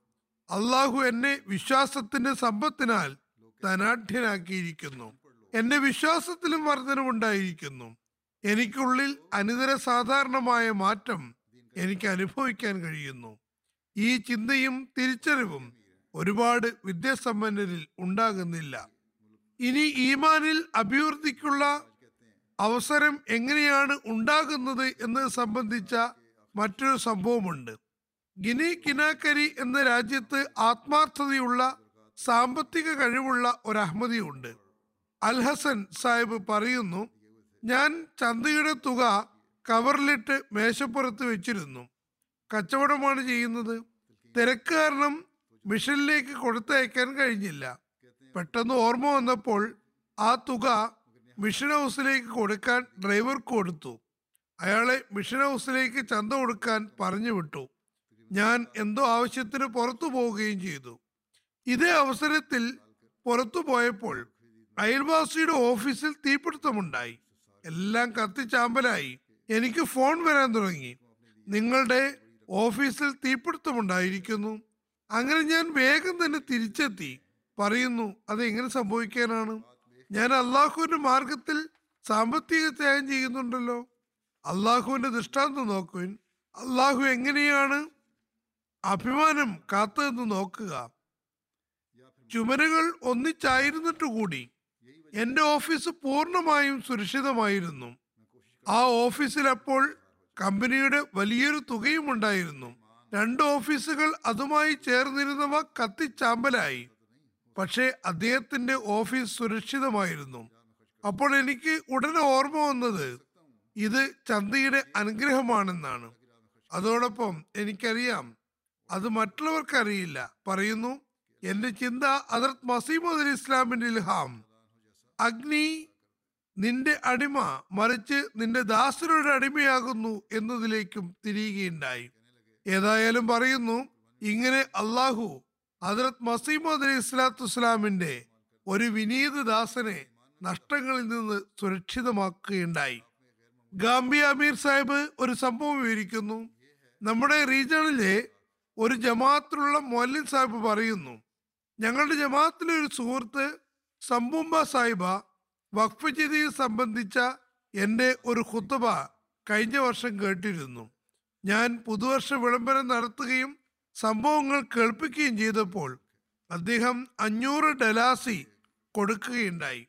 അള്ളാഹു എന്നെ വിശ്വാസത്തിന്റെ സമ്പത്തിനാൽ ധനാഢ്യനാക്കിയിരിക്കുന്നു. എന്റെ വിശ്വാസത്തിലും വർധനമുണ്ടായിരിക്കുന്നു എനിക്കുള്ളിൽ അനിതര സാധാരണമായ മാറ്റം എനിക്ക് അനുഭവിക്കാൻ കഴിയുന്നു. ഈ ചിന്തയും തിരിച്ചറിവും ഒരുപാട് വിദ്യാസമ്പന്നരിൽ ഉണ്ടാകുന്നില്ല. ഇനി ഈമാനിൽ അഭിവൃദ്ധിക്കുള്ള അവസരം എങ്ങനെയാണ് ഉണ്ടാകുന്നത് എന്ന് സംബന്ധിച്ച മറ്റൊരു സംഭവമുണ്ട്. ഗിനി കിനാക്കരി എന്ന രാജ്യത്ത് ആത്മാർത്ഥതയുള്ള സാമ്പത്തിക കഴിവുള്ള ഒരു അഹമ്മദിയുണ്ട് അൽഹസൻ സാഹിബ് പറയുന്നു ഞാൻ ചന്തയുടെ തുക കവറിലിട്ട് മേശപ്പുറത്ത് വെച്ചിരുന്നു. കച്ചവടമാണ് ചെയ്യുന്നത്. തിരക്ക് കാരണം മിഷനിലേക്ക് കൊടുത്തയക്കാൻ കഴിഞ്ഞില്ല. പെട്ടെന്ന് ഓർമ്മ വന്നപ്പോൾ ആ തുക മിഷൻ ഹൗസിലേക്ക് കൊടുക്കാൻ ഡ്രൈവർക്ക് കൊടുത്തു. അയാളെ മിഷൻ ഹൗസിലേക്ക് ചന്ത കൊടുക്കാൻ പറഞ്ഞു വിട്ടു. ഞാൻ എന്തോ ആവശ്യത്തിന് പുറത്തു പോവുകയും ചെയ്തു. ഇതേ അവസരത്തിൽ പുറത്തു പോയപ്പോൾ അയൽവാസിയുടെ ഓഫീസിൽ തീപിടുത്തമുണ്ടായി. എല്ലാം കത്തിച്ചാമ്പലായി. എനിക്ക് ഫോൺ വരാൻ തുടങ്ങി. നിങ്ങളുടെ ഓഫീസിൽ തീപിടുത്തമുണ്ടായിരിക്കുന്നു. അങ്ങനെ ഞാൻ വേഗം തന്നെ തിരിച്ചെത്തി. പറയുന്നു അത് എങ്ങനെ സംഭവിക്കാനാണ്? ഞാൻ അള്ളാഹുവിന്റെ മാർഗത്തിൽ സാമ്പത്തിക ത്യാഗം ചെയ്യുന്നുണ്ടല്ലോ. അള്ളാഹുവിന്റെ ദൃഷ്ടാന്തം നോക്കുവിൻ അള്ളാഹു എങ്ങനെയാണ് അഭിമാനം കാത്തതെന്ന് നോക്കുക. ചുമരുകൾ ഒന്നിച്ചായിരുന്നിട്ട് കൂടി എന്റെ ഓഫീസ് പൂർണമായും സുരക്ഷിതമായിരുന്നു. ആ ഓഫീസിൽ അപ്പോൾ കമ്പനിയുടെ വലിയൊരു തുകയും ഉണ്ടായിരുന്നു രണ്ട് ഓഫീസുകൾ അതുമായി ചേർന്നിരുന്നവ കത്തിച്ചാമ്പലായി. പക്ഷേ അദ്ദേഹത്തിന്റെ ഓഫീസ് സുരക്ഷിതമായിരുന്നു. അപ്പോൾ എനിക്ക് ഉടനെ ഓർമ്മ വന്നത് ഇത് ചന്തയുടെ അനുഗ്രഹമാണെന്നാണ്. അതോടൊപ്പം എനിക്കറിയാം അത് മറ്റുള്ളവർക്കറിയില്ല. പറയുന്നു എന്റെ ചിന്ത അതർത്ത് മസീമദ് ഇസ്ലാമിന്റെ ഇൽഹാം. അഗ്നി നിന്റെ അടിമ മറിച്ച് നിന്റെ ദാസരുടെ അടിമയാകുന്നു എന്നതിലേക്കും തിരിയുകയുണ്ടായി. ഏതായാലും പറയുന്നു ഇങ്ങനെ അള്ളാഹു ഹജറത് മസീമദ് അലി ഇസ്ലാത്തു ഇസ്ലാമിന്റെ ഒരു വിനീത ദാസനെ നഷ്ടങ്ങളിൽ നിന്ന് സുരക്ഷിതമാക്കുകയുണ്ടായി. ഗാംബിയ അമീർ സാഹിബ് ഒരു സംഭവം വിവരിക്കുന്നു. നമ്മുടെ റീജിയണിലെ ഒരു ജമാഅത്തിലുള്ള മൊല്ലിൻ സാഹിബ് പറയുന്നു ഞങ്ങളുടെ ജമാഅത്തിലെ ഒരു സുഹൃത്ത് സംബുംബ സാഹിബ വഖഫ് ചെയ്തിയെ സംബന്ധിച്ച എന്റെ ഒരു ഖുത്തബ കഴിഞ്ഞ വർഷം കേട്ടിരുന്നു. ഞാൻ പുതുവർഷ വിളംബരം നടത്തുകയും സംഭവങ്ങൾ കേൾപ്പിക്കുകയും ചെയ്തപ്പോൾ അദ്ദേഹം അഞ്ഞൂറ് ഡലാസി കൊടുക്കുകയുണ്ടായി.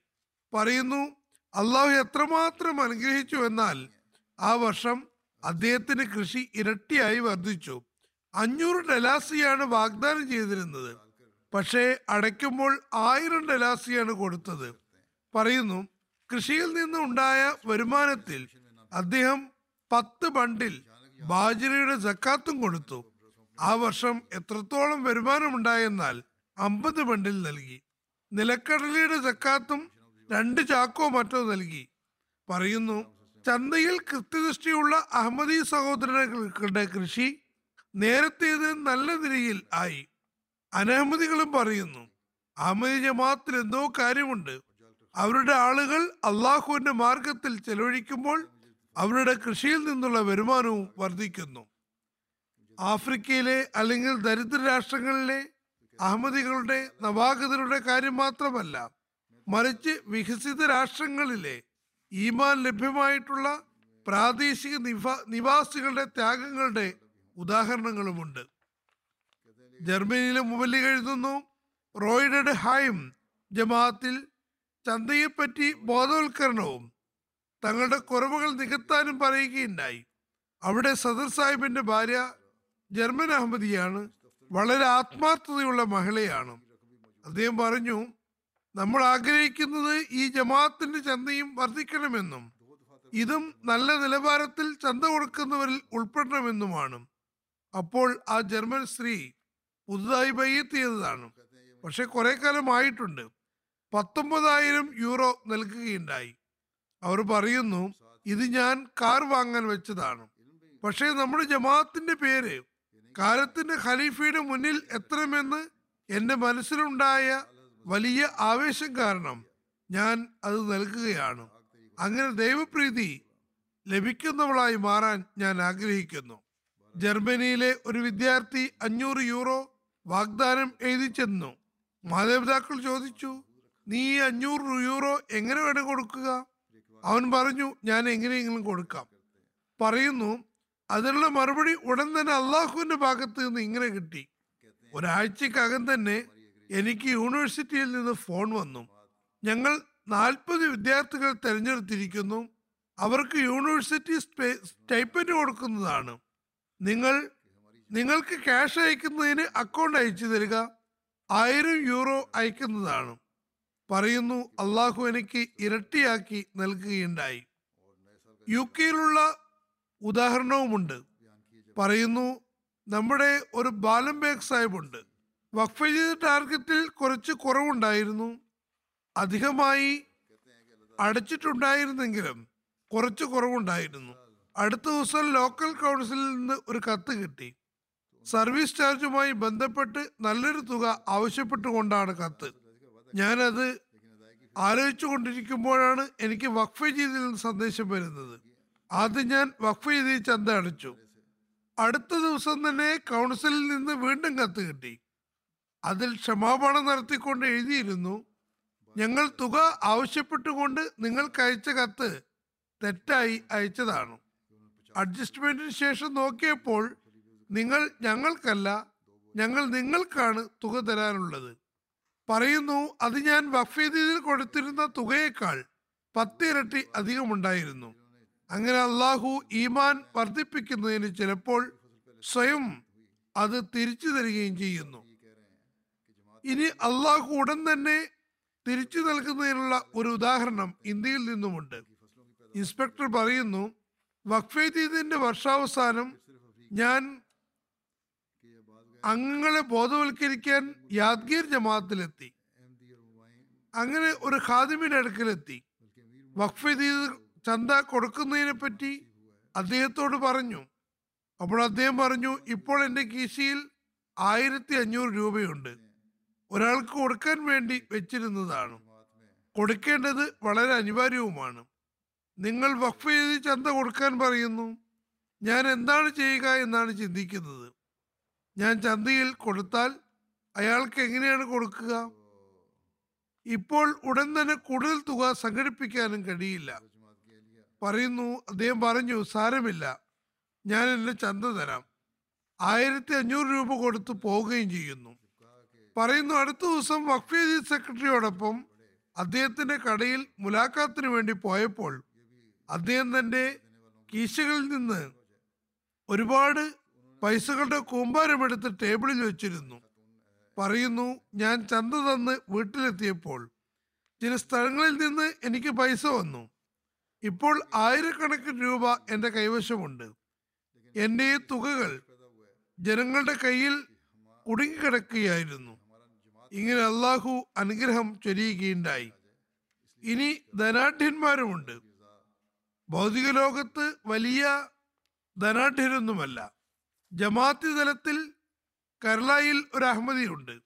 പറയുന്നു അള്ളാഹു എത്രമാത്രം അനുഗ്രഹിച്ചു എന്നാൽ ആ വർഷം അദ്ദേഹത്തിന് കൃഷി ഇരട്ടിയായി വർദ്ധിച്ചു. അഞ്ഞൂറ് ഡലാസിയാണ് വാഗ്ദാനം ചെയ്തിരുന്നത്. പക്ഷേ അടയ്ക്കുമ്പോൾ ആയിരം ഡലാസിയാണ് കൊടുത്തത്. പറയുന്നു കൃഷിയിൽ നിന്ന് ഉണ്ടായ വരുമാനത്തിൽ അദ്ദേഹം പത്ത് ബണ്ടിൽ ബാജരയുടെ ജക്കാത്തും കൊടുത്തു. ആ വർഷം എത്രത്തോളം വരുമാനമുണ്ടായെന്നാൽ അമ്പത് ബണ്ടിൽ നൽകി. നിലക്കടലയുടെ ജക്കാത്തും രണ്ട് ചാക്കോ മറ്റോ നൽകി. പറയുന്നു ചന്തയിൽ കൃത്യദൃഷ്ടിയുള്ള അഹമ്മദി സഹോദരങ്ങളുടെ കൃഷി നേരത്തേത് നല്ല നിലയിൽ ആയി. അനഹമ്മദികളും പറയുന്നു അഹമ്മദി ജമാത്തിൽ എന്തോ കാര്യമുണ്ട്. അവരുടെ ആളുകൾ അള്ളാഹുവിന്റെ മാർഗത്തിൽ ചെലവഴിക്കുമ്പോൾ അവരുടെ കൃഷിയിൽ നിന്നുള്ള വരുമാനവും വർദ്ധിക്കുന്നു. ആഫ്രിക്കയിലെ അല്ലെങ്കിൽ ദരിദ്ര രാഷ്ട്രങ്ങളിലെ അഹമ്മദികളുടെ നവാഗതരുടെ കാര്യം മാത്രമല്ല മറിച്ച് വികസിത രാഷ്ട്രങ്ങളിലെ ഈമാൻ ലഭ്യമായിട്ടുള്ള പ്രാദേശിക നിവാസികളുടെ ത്യാഗങ്ങളുടെ ഉദാഹരണങ്ങളുമുണ്ട്. ജർമ്മനിയിലെ മുബല്ലി എഴുതുന്നു റോയിഡഡ് ഹായും ജമാഅത്തിൽ ചന്തയെപ്പറ്റി ബോധവൽക്കരണവും തങ്ങളുടെ കുറവുകൾ നികത്താനും പറയുകയുണ്ടായി. അവിടെ സദർ സാഹിബിന്റെ ഭാര്യ ജർമ്മൻ അഹമ്മദിയാണ്. വളരെ ആത്മാർത്ഥതയുള്ള മഹിളയാണ്. അദ്ദേഹം പറഞ്ഞു നമ്മൾ ആഗ്രഹിക്കുന്നത് ഈ ജമാഅത്തിന്റെ ചന്തയും വർദ്ധിക്കണമെന്നും ഇതും നല്ല നിലവാരത്തിൽ ചന്ത കൊടുക്കുന്നവരിൽ ഉൾപ്പെടണമെന്നുമാണ്. അപ്പോൾ ആ ജർമ്മൻ സ്ത്രീ പുതുതായി ബയ്യെത്തിയതാണ്. പക്ഷെ കുറെ കാലമായിട്ടുണ്ട്. പത്തൊമ്പതായിരം യൂറോ നൽകുകയുണ്ടായി. അവർ പറയുന്നു ഇത് ഞാൻ കാർ വാങ്ങാൻ വെച്ചതാണ്. പക്ഷേ നമ്മുടെ ജമാഅത്തിന്റെ പേര് കാലത്തിന്റെ ഖലീഫയുടെ മുന്നിൽ എത്തണമെന്ന് എന്റെ മനസ്സിലുണ്ടായ വലിയ ആവേശം കാരണം ഞാൻ അത് നൽകുകയാണ്. അങ്ങനെ ദൈവപ്രീതി ലഭിക്കുന്നവളായി മാറാൻ ഞാൻ ആഗ്രഹിക്കുന്നു. ജർമ്മനിയിലെ ഒരു വിദ്യാർത്ഥി അഞ്ഞൂറ് യൂറോ വാഗ്ദാനം എഴുതി ചെന്നു. മാതാപിതാക്കൾ ചോദിച്ചു നീ അഞ്ഞൂറ് യൂറോ എങ്ങനെ വേണം കൊടുക്കുക അവൻ പറഞ്ഞു ഞാൻ എങ്ങനെയെങ്കിലും കൊടുക്കാം. പറയുന്നു അതിനുള്ള മറുപടി ഉടൻ തന്നെ അള്ളാഹുവിന്റെ ഭാഗത്ത് നിന്ന് ഇങ്ങനെ കിട്ടി. ഒരാഴ്ചക്കകം തന്നെ എനിക്ക് യൂണിവേഴ്സിറ്റിയിൽ നിന്ന് ഫോൺ വന്നു. ഞങ്ങൾ നാൽപ്പത് വിദ്യാർത്ഥികൾ തിരഞ്ഞെടുത്തിരിക്കുന്നു. അവർക്ക് യൂണിവേഴ്സിറ്റി സ്റ്റൈപ്പൻഡ് കൊടുക്കുന്നതാണ്. നിങ്ങൾ നിങ്ങൾക്ക് ക്യാഷ് അയക്കുന്നതിന് അക്കൗണ്ട് അയച്ചു തരിക. ആയിരം യൂറോ അയക്കുന്നതാണ്. പറയുന്നു അള്ളാഹു എനിക്ക് ഇരട്ടിയാക്കി നൽകുകയുണ്ടായി. യു കെയിലുള്ള ഉദാഹരണവുമുണ്ട്. പറയുന്നു നമ്മുടെ ഒരു ബാലംബേഗ് ബേഗ് സാഹിബുണ്ട്. വഖഫ് ചെയ്ത ടാർഗറ്റിൽ കുറച്ച് കുറവുണ്ടായിരുന്നു. അധികമായി അടച്ചിട്ടുണ്ടായിരുന്നെങ്കിലും കുറച്ച് കുറവുണ്ടായിരുന്നു. അടുത്ത ദിവസം ലോക്കൽ കൗൺസിലിൽ നിന്ന് ഒരു കത്ത് കിട്ടി. സർവീസ് ചാർജുമായി ബന്ധപ്പെട്ട് നല്ലൊരു തുക ആവശ്യപ്പെട്ടുകൊണ്ടാണ് കത്ത്. ഞാനത് ആലോചിച്ചു കൊണ്ടിരിക്കുമ്പോഴാണ് എനിക്ക് വഖഫ് ചെയ്തിൽ നിന്ന് സന്ദേശം വരുന്നത്. ആദ്യം ഞാൻ വഖഫ് ചെയ്ത് ചന്ത അടച്ചു. അടുത്ത ദിവസം തന്നെ കൗൺസിലിൽ നിന്ന് വീണ്ടും കത്ത് കിട്ടി. അതിൽ ക്ഷമാപണം നടത്തിക്കൊണ്ട് എഴുതിയിരുന്നു ഞങ്ങൾ തുക ആവശ്യപ്പെട്ടുകൊണ്ട് നിങ്ങൾക്ക് അയച്ച കത്ത് തെറ്റായി അയച്ചതാണ്. അഡ്ജസ്റ്റ്മെന്റിന് ശേഷം നോക്കിയപ്പോൾ നിങ്ങൾ ഞങ്ങൾക്കല്ല ഞങ്ങൾ നിങ്ങൾക്കാണ് തുക തരാനുള്ളത്. പറയുന്നു അത് ഞാൻ വഫീദിൽ കൊടുത്തിരുന്ന തുകയേക്കാൾ പത്തിരട്ടി അധികമുണ്ടായിരുന്നു. അങ്ങനെ അള്ളാഹു ഈമാൻ വർദ്ധിപ്പിക്കുന്നതിന് ചിലപ്പോൾ സ്വയം അത് തിരിച്ചു തരികയും ചെയ്യുന്നു. ഇനി അള്ളാഹു ഉടൻ തന്നെ തിരിച്ചു നൽകുന്നതിനുള്ള ഒരു ഉദാഹരണം ഇന്ത്യയിൽ നിന്നുമുണ്ട്. ഇൻസ്പെക്ടർ പറയുന്നു വഖഫേദീദിന്റെ വർഷാവസാനം ഞാൻ അംഗങ്ങളെ ബോധവൽക്കരിക്കാൻ യാദ്ഗീർ ജമാഅത്തിലെത്തി. അങ്ങനെ ഒരു ഖാദിമിന്റെ അടുക്കലെത്തി. വഖഫേദീദ് ചന്ത കൊടുക്കുന്നതിനെ പറ്റി അദ്ദേഹത്തോട് പറഞ്ഞു. അപ്പോൾ അദ്ദേഹം പറഞ്ഞു ഇപ്പോൾ എന്റെ കീശയിൽ ആയിരത്തി അഞ്ഞൂറ് രൂപയുണ്ട്. ഒരാൾക്ക് കൊടുക്കാൻ വേണ്ടി വെച്ചിരുന്നതാണ്. കൊടുക്കേണ്ടത് വളരെ അനിവാര്യവുമാണ്. നിങ്ങൾ വഖഫ് ചെയ്ത് ചന്ത കൊടുക്കാൻ പറയുന്നു. ഞാൻ എന്താണ് ചെയ്യുക എന്നാണ് ചിന്തിക്കുന്നത്. ഞാൻ ചന്തയിൽ കൊടുത്താൽ അയാൾക്ക് എങ്ങനെയാണ് കൊടുക്കുക? ഇപ്പോൾ ഉടൻ തന്നെ കൂടുതൽ തുക സംഘടിപ്പിക്കാനും കഴിയില്ല. പറയുന്നു അദ്ദേഹം പറഞ്ഞു സാരമില്ല. ഞാൻ എന്നെ ചന്ത തരാം. ആയിരത്തി അഞ്ഞൂറ് രൂപ കൊടുത്ത് പോവുകയും ചെയ്യുന്നു. പറയുന്നു അടുത്ത ദിവസം വഖഫീദി സെക്രട്ടറിയോടൊപ്പം അദ്ദേഹത്തിന്റെ കടയിൽ മുലാഖാത്തിന് വേണ്ടി പോയപ്പോൾ അദ്ദേഹം തന്റെ കീശകളിൽ നിന്ന് ഒരുപാട് പൈസകളുടെ കൂമ്പാരമെടുത്ത് ടേബിളിൽ വെച്ചിരുന്നു. പറയുന്നു ഞാൻ ചന്ത തന്ന് വീട്ടിലെത്തിയപ്പോൾ ചില സ്ഥലങ്ങളിൽ നിന്ന് എനിക്ക് പൈസ വന്നു. ഇപ്പോൾ ആയിരക്കണക്കിന് രൂപ എന്റെ കൈവശമുണ്ട്. എന്റെ ഈ തുകകൾ ജനങ്ങളുടെ കയ്യിൽ കുടുങ്ങിക്കിടക്കുകയായിരുന്നു. ഇങ്ങനെ അള്ളാഹു അനുഗ്രഹം ചൊരിയുകയുണ്ടായി. ഇനി ധനാഢ്യന്മാരുമുണ്ട്. ഭൗതിക ലോകത്ത് വലിയ ധനാഢ്യരൊന്നുമല്ല. ജമാഅത്തി തലത്തിൽ കേരളയിൽ ഒരു അഹമ്മദിയുണ്ട്.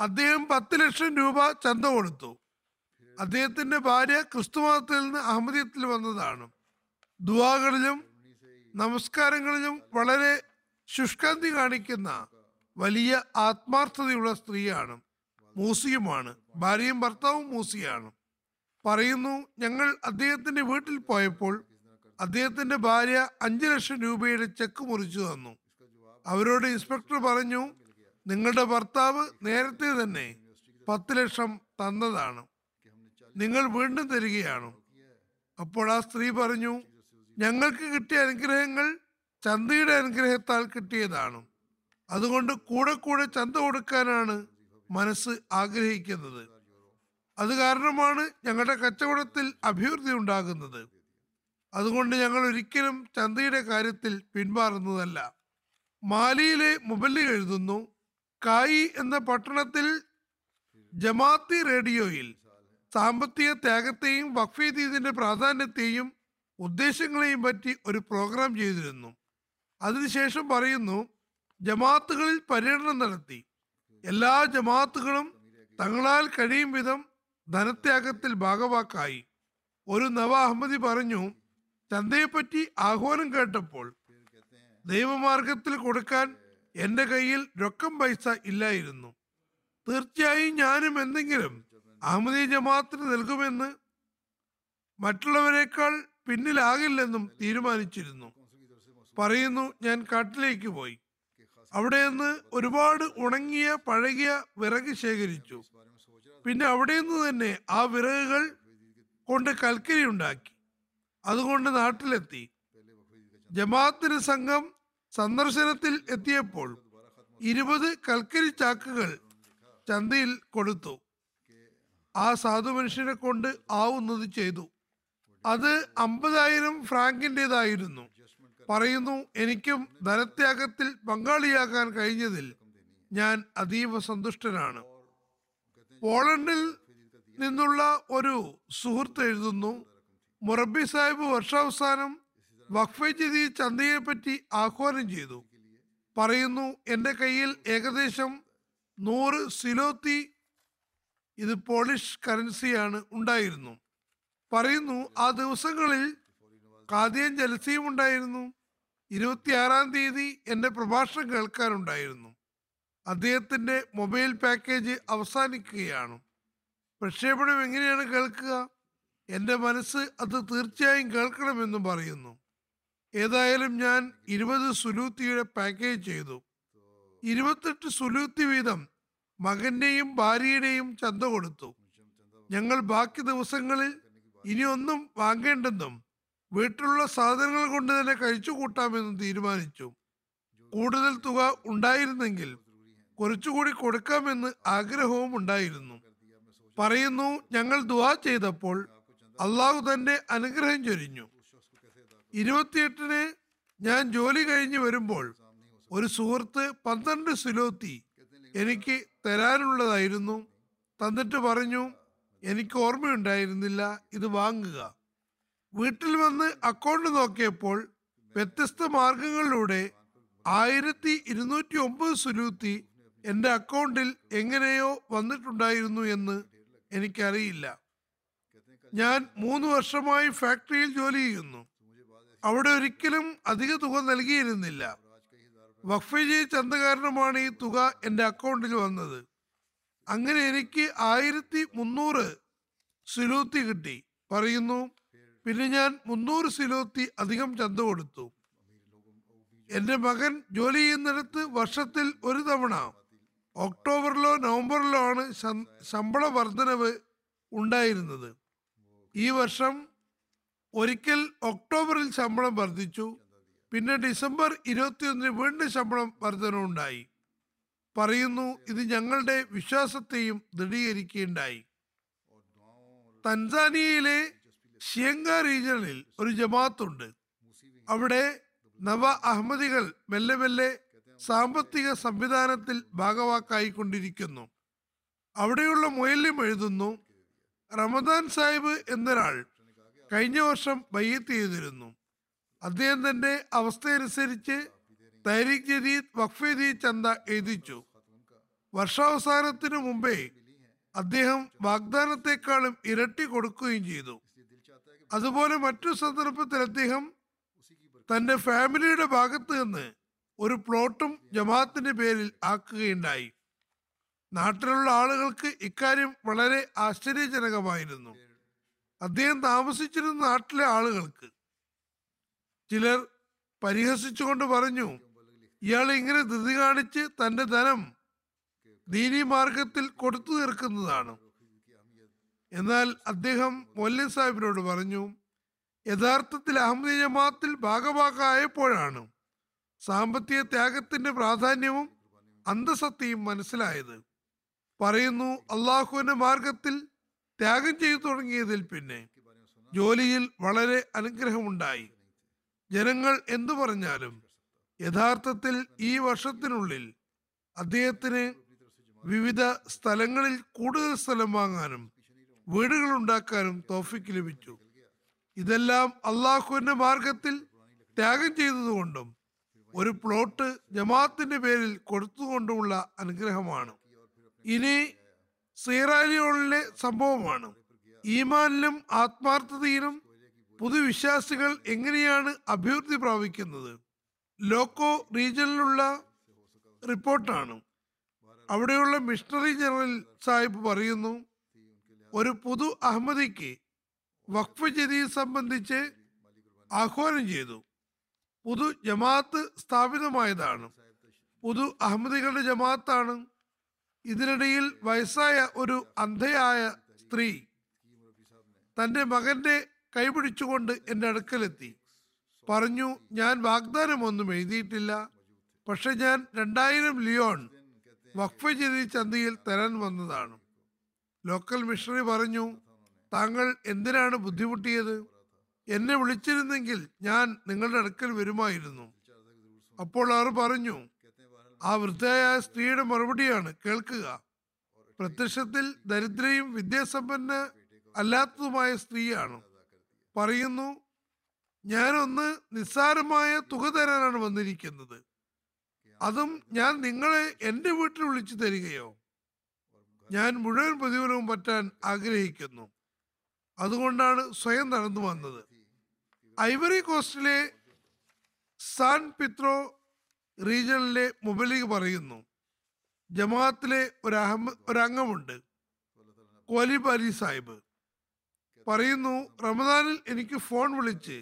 അദ്ദേഹം പത്ത് ലക്ഷം രൂപ ചന്ത കൊടുത്തു. അദ്ദേഹത്തിന്റെ ഭാര്യ ക്രിസ്തുമതത്തിൽ നിന്ന് അഹമ്മദിയത്തിൽ വന്നതാണ്. ദുവാകളിലും നമസ്കാരങ്ങളിലും വളരെ ശുഷ്കാന്തി കാണിക്കുന്ന വലിയ ആത്മാർത്ഥതയുള്ള സ്ത്രീയാണ്. മൂസിയുമാണ്. ഭാര്യയും ഭർത്താവും മൂസിയാണ്. പറയുന്നു ഞങ്ങൾ അദ്ദേഹത്തിന്റെ വീട്ടിൽ പോയപ്പോൾ അദ്ദേഹത്തിന്റെ ഭാര്യ അഞ്ചു ലക്ഷം രൂപയുടെ ചെക്ക് മുറിച്ചു തന്നു. അവരോട് ഇൻസ്പെക്ടർ പറഞ്ഞു നിങ്ങളുടെ ഭർത്താവ് നേരത്തെ തന്നെ പത്ത് ലക്ഷം തന്നതാണ്. നിങ്ങൾ വീണ്ടും തരികയാണ്. അപ്പോൾ ആ സ്ത്രീ പറഞ്ഞു ഞങ്ങൾക്ക് കിട്ടിയ അനുഗ്രഹങ്ങൾ ചന്തയുടെ അനുഗ്രഹത്താൽ കിട്ടിയതാണ്. അതുകൊണ്ട് കൂടെ കൂടെ ചന്ത കൊടുക്കാനാണ് മനസ്സ് ആഗ്രഹിക്കുന്നത്. അത് കാരണമാണ് ഞങ്ങളുടെ കച്ചവടത്തിൽ അഭിവൃദ്ധി ഉണ്ടാകുന്നത്. അതുകൊണ്ട് ഞങ്ങൾ ഒരിക്കലും ചന്തയുടെ കാര്യത്തിൽ പിന്മാറുന്നതല്ല മാലിയിലെ മുബല്ലി എഴുതുന്നു. കായി എന്ന പട്ടണത്തിൽ ജമാഅത്തി റേഡിയോയിൽ സാമ്പത്തിക ത്യാഗത്തെയും വഖഫീദീദിന്റെ പ്രാധാന്യത്തെയും ഉദ്ദേശങ്ങളെയും പറ്റി ഒരു പ്രോഗ്രാം ചെയ്തിരുന്നു. അതിനുശേഷം പറയുന്നു ജമാഅത്തുകളിൽ പര്യടനം നടത്തി. എല്ലാ ജമാഅത്തുകളും തങ്ങളാൽ കഴിയും വിധം ധനത്യാഗത്തിൽ ഭാഗവാക്കായി. ഒരു നവ അഹമ്മദി പറഞ്ഞു ചന്തയെപ്പറ്റി ആഹ്വാനം കേട്ടപ്പോൾ ദൈവമാർഗത്തിൽ കൊടുക്കാൻ എന്റെ കയ്യിൽ രൊക്കം പൈസ ഇല്ലായിരുന്നു. തീർച്ചയായും ഞാനും എന്തെങ്കിലും അഹമ്മദീ ജമാഅത്തിന് നൽകുമെന്ന് മറ്റുള്ളവരെക്കാൾ പിന്നിലാകില്ലെന്നും തീരുമാനിച്ചിരുന്നു. പറയുന്നു ഞാൻ കാട്ടിലേക്ക് പോയി. അവിടെ നിന്ന് ഒരുപാട് ഉണങ്ങിയ പഴകിയ വിറക് ശേഖരിച്ചു. പിന്നെ അവിടെ നിന്ന് തന്നെ ആ വിറകുകൾ കൊണ്ട് കൽക്കരി ഉണ്ടാക്കി. അതുകൊണ്ട് നാട്ടിലെത്തി. ജമാഅത്തിന് സംഘം സന്ദർശനത്തിൽ എത്തിയപ്പോൾ ഇരുപത് കൽക്കരി ചാക്കുകൾ ചന്തയിൽ കൊടുത്തു. ആ സാധു മനുഷ്യനെ കൊണ്ട് ആവുന്നത് ചെയ്തു. അത് അമ്പതായിരം ഫ്രാങ്കിന്റെതായിരുന്നു. പറയുന്നു എനിക്കും ധനത്യാഗത്തിൽ പങ്കാളിയാകാൻ കഴിഞ്ഞതിൽ ഞാൻ അതീവ സന്തുഷ്ടനാണ്. പോളണ്ടിൽ നിന്നുള്ള ഒരു സുഹൃത്ത് എഴുതുന്നു മുറബി സാഹിബ് വർഷാവസാനം വഖഫ് ജദീ ചന്തയെ പറ്റി ആഹ്വാനം ചെയ്തു. പറയുന്നു എന്റെ കയ്യിൽ ഏകദേശം നൂറ് സിലോത്തി ഇത് പോളിഷ് കറൻസിയാണ് ഉണ്ടായിരുന്നു. പറയുന്നു ആ ദിവസങ്ങളിൽ കാതിയൻ ജലസയും ഉണ്ടായിരുന്നു. ഇരുപത്തിയാറാം തീയതി എന്റെ പ്രഭാഷണം കേൾക്കാനുണ്ടായിരുന്നു അദ്ദേഹത്തിന്റെ മൊബൈൽ പാക്കേജ് അവസാനിക്കുകയാണ്. പ്രക്ഷേപണം എങ്ങനെയാണ് കേൾക്കുക? എന്റെ മനസ്സ് അത് തീർച്ചയായും കേൾക്കണമെന്ന് പറയുന്നു. ഏതായാലും ഞാൻ ഇരുപത് സുലൂത്തിയുടെ പാക്കേജ് ചെയ്തു. ഇരുപത്തെട്ട് സുലൂത്തി വീതം മകന്റെയും ഭാര്യയുടെയും ചന്ത കൊടുത്തു. ഞങ്ങൾ ബാക്കി ദിവസങ്ങളിൽ ഇനിയൊന്നും വാങ്ങേണ്ടെന്നും വീട്ടിലുള്ള സാധനങ്ങൾ കൊണ്ട് തന്നെ കഴിച്ചു കൂട്ടാമെന്നും തീരുമാനിച്ചു. കൂടുതൽ തുക ഉണ്ടായിരുന്നെങ്കിൽ കുറച്ചുകൂടി കൊടുക്കാമെന്ന് ആഗ്രഹവും ഉണ്ടായിരുന്നു. പറയുന്നു ഞങ്ങൾ ദുവാ ചെയ്തപ്പോൾ അള്ളാഹു തന്റെ അനുഗ്രഹം ചൊരിഞ്ഞു. ഇരുപത്തിയെട്ടിന് ഞാൻ ജോലി കഴിഞ്ഞ് വരുമ്പോൾ ഒരു സുഹൃത്ത് പന്ത്രണ്ട് സുലോത്തി എനിക്ക് തരാനുള്ളതായിരുന്നു. തന്നിട്ട് പറഞ്ഞു എനിക്ക് ഓർമ്മയുണ്ടായിരുന്നില്ല ഇത് വാങ്ങുക. വീട്ടിൽ വന്ന് അക്കൗണ്ട് നോക്കിയപ്പോൾ വ്യത്യസ്ത മാർഗങ്ങളിലൂടെ ആയിരത്തി ഇരുന്നൂറ്റി ഒമ്പത് സുലൂത്തി എന്റെ അക്കൗണ്ടിൽ എങ്ങനെയോ വന്നിട്ടുണ്ടായിരുന്നു എന്ന് എനിക്കറിയില്ല. ഞാൻ മൂന്ന് വർഷമായി ഫാക്ടറിയിൽ ജോലി ചെയ്യുന്നു. അവിടെ ഒരിക്കലും അധിക തുക നൽകിയിരുന്നില്ല. വഖഫജി ചന്ത കാരണമാണ് ഈ തുക എന്റെ അക്കൗണ്ടിൽ വന്നത്. അങ്ങനെ എനിക്ക് ആയിരത്തി മുന്നൂറ് സിലൂത്തി കിട്ടി. പറയുന്നു പിന്നെ ഞാൻ മുന്നൂറ് സിലൂത്തി അധികം ചന്ത കൊടുത്തു. എന്റെ മകൻ ജോലി ചെയ്യുന്നിടത്ത് വർഷത്തിൽ ഒരു തവണ ഒക്ടോബറിലോ നവംബറിലോ ആണ് ശമ്പള വർധനവ് ഉണ്ടായിരുന്നത്. ഈ വർഷം ഒരിക്കൽ ഒക്ടോബറിൽ ശമ്പളം വർദ്ധിച്ചു. പിന്നെ ഡിസംബർ ഇരുപത്തിയൊന്നിന് വീണ്ടും ശമ്പളം വർധനവുണ്ടായി. പറയുന്നു ഇത് ഞങ്ങളുടെ വിശ്വാസത്തെയും ദൃഢീകരിക്കുകയുണ്ടായി. തൻസാനിയയിലെ ഷിയങ്ക റീജിയണിൽ ഒരു ജമാഅത്തുണ്ട്. അവിടെ നവ അഹമ്മദികൾ മെല്ലെ മെല്ലെ സാമ്പത്തിക സംവിധാനത്തിൽ ഭാഗവാക്കായിക്കൊണ്ടിരിക്കുന്നു. അവിടെയുള്ള മൊയല്യം എഴുതുന്നു റമദാൻ സാഹിബ് എന്നൊരാൾ കഴിഞ്ഞ വർഷം ബയ്യത്ത് ചെയ്തിരുന്നു അദ്ദേഹം തന്റെ അവസ്ഥയനുസരിച്ച് തരീഖ് ജദീദ് വഖഫേദി ചന്ത എഴുതിച്ചു. വർഷാവസാനത്തിനു മുമ്പേ അദ്ദേഹം വാഗ്ദാനത്തെക്കാളും ഇരട്ടി കൊടുക്കുകയും ചെയ്തു. അതുപോലെ മറ്റു സന്ദർഭത്തിൽ അദ്ദേഹം തന്റെ ഫാമിലിയുടെ ഭാഗത്ത് നിന്ന് ഒരു പ്ലോട്ടും ജമാഅത്തിന്റെ പേരിൽ ആക്കുകയുണ്ടായി. നാട്ടിലുള്ള ആളുകൾക്ക് ഇക്കാര്യം വളരെ ആശ്ചര്യജനകമായിരുന്നു. അദ്ദേഹം താമസിച്ചിരുന്ന നാട്ടിലെ ആളുകൾക്ക് ചിലർ പരിഹസിച്ചുകൊണ്ട് പറഞ്ഞു ഇയാൾ ഇങ്ങനെ ധൃതി കാണിച്ച് തന്റെ ധനം ദീനി മാർഗത്തിൽ കൊടുത്തു തീർക്കുന്നതാണ്. എന്നാൽ അദ്ദേഹം മൊല്ലൻ സാഹിബിനോട് പറഞ്ഞു യഥാർത്ഥത്തിൽ അഹമ്മദ് ജമാഅത്തിൽ ഭാഗഭാഗമായപ്പോഴാണ് സാമ്പത്തിക ത്യാഗത്തിന്റെ പ്രാധാന്യവും അന്തസത്തയും മനസ്സിലായത്. പറയുന്നു അള്ളാഹുവിന്റെ മാർഗത്തിൽ ത്യാഗം ചെയ്തു തുടങ്ങിയതിൽ പിന്നെ ജോലിയിൽ വളരെ അനുഗ്രഹമുണ്ടായി. ജനങ്ങൾ എന്തു പറഞ്ഞാലും യഥാർത്ഥത്തിൽ ഈ വർഷത്തിനുള്ളിൽ അദ്ദേഹത്തിന് വിവിധ സ്ഥലങ്ങളിൽ കൂടുതൽ സ്ഥലം വാങ്ങാനും വീടുകൾ ഉണ്ടാക്കാനും തോഫിക്ക് ലഭിച്ചു. ഇതെല്ലാം അള്ളാഹുവിന്റെ മാർഗത്തിൽ ത്യാഗം ചെയ്തതുകൊണ്ടും ഒരു പ്ലോട്ട് ജമാഅത്തിന്റെ പേരിൽ കൊടുത്തുകൊണ്ടുമുള്ള അനുഗ്രഹമാണ്. ഇനി സീറാലിയോളിലെ സംഭവമാണ്. ഈമാനിലും ആത്മാർത്ഥതയിലും പുതുവിശ്വാസികൾ എങ്ങനെയാണ് അഭിവൃദ്ധി പ്രാപിക്കുന്നത്? ലോക്കോ റീജിയനിലുള്ള റിപ്പോർട്ടാണ്. അവിടെയുള്ള മിഷണറി ജനറൽ സാഹിബ് പറയുന്നു ഒരു പുതു അഹമ്മദിക്ക് വഖഫ് ജദീദ് സംബന്ധിച്ച് ആഹ്വാനം ചെയ്തു. പുതു ജമാഅത്ത് സ്ഥാപിതമായതാണ്. പുതു അഹമ്മദികളുടെ ജമാഅത്താണ് ഇതിനിടയിൽ വയസ്സായ ഒരു അന്ധയായ സ്ത്രീ തന്റെ മകന്റെ കൈപിടിച്ചുകൊണ്ട് എന്റെ അടുക്കലെത്തി. പറഞ്ഞു ഞാൻ വാഗ്ദാനം ഒന്നും എഴുതിയിട്ടില്ല. പക്ഷെ ഞാൻ രണ്ടായിരം ലിയോൺ വഖഫ് ചെയ്ത് ചന്തയിൽ തരാൻ വന്നതാണ്. ലോക്കൽ മിഷണറി പറഞ്ഞു താങ്കൾ എന്തിനാണ് ബുദ്ധിമുട്ടിയത്? എന്നെ വിളിച്ചിരുന്നെങ്കിൽ ഞാൻ നിങ്ങളുടെ അടുക്കൽ വരുമായിരുന്നു. അപ്പോൾ അവർ പറഞ്ഞു ആ വൃദ്ധയായ സ്ത്രീയുടെ മറുപടിയാണ് കേൾക്കുക. പ്രത്യക്ഷത്തിൽ ദരിദ്രയും വിദ്യാസമ്പന്ന അല്ലാത്തതുമായ സ്ത്രീയാണ്. പറയുന്നു ഞാനൊന്ന് നിസ്സാരമായ തുക തരാനാണ് വന്നിരിക്കുന്നത്. അതും ഞാൻ നിങ്ങളെ എന്റെ വീട്ടിൽ വിളിച്ചു തരികയോ? ഞാൻ മുഴുവൻ പ്രതിഫലവും പറ്റാൻ ആഗ്രഹിക്കുന്നു. അതുകൊണ്ടാണ് സ്വയം നടന്നു വന്നത്. ഐവറി കോസ്റ്റിലെ സാൻ പിത്രോ റീജിയണിലെ മുബലിഗ് പറയുന്നു ജമാഅത്തിലെ ഒരു അഹമ്മ ഒരംഗമുണ്ട്. കോലിബ് അലി സാഹിബ് പറയുന്നു റമദാനിൽ എനിക്ക് ഫോൺ വിളിച്ച്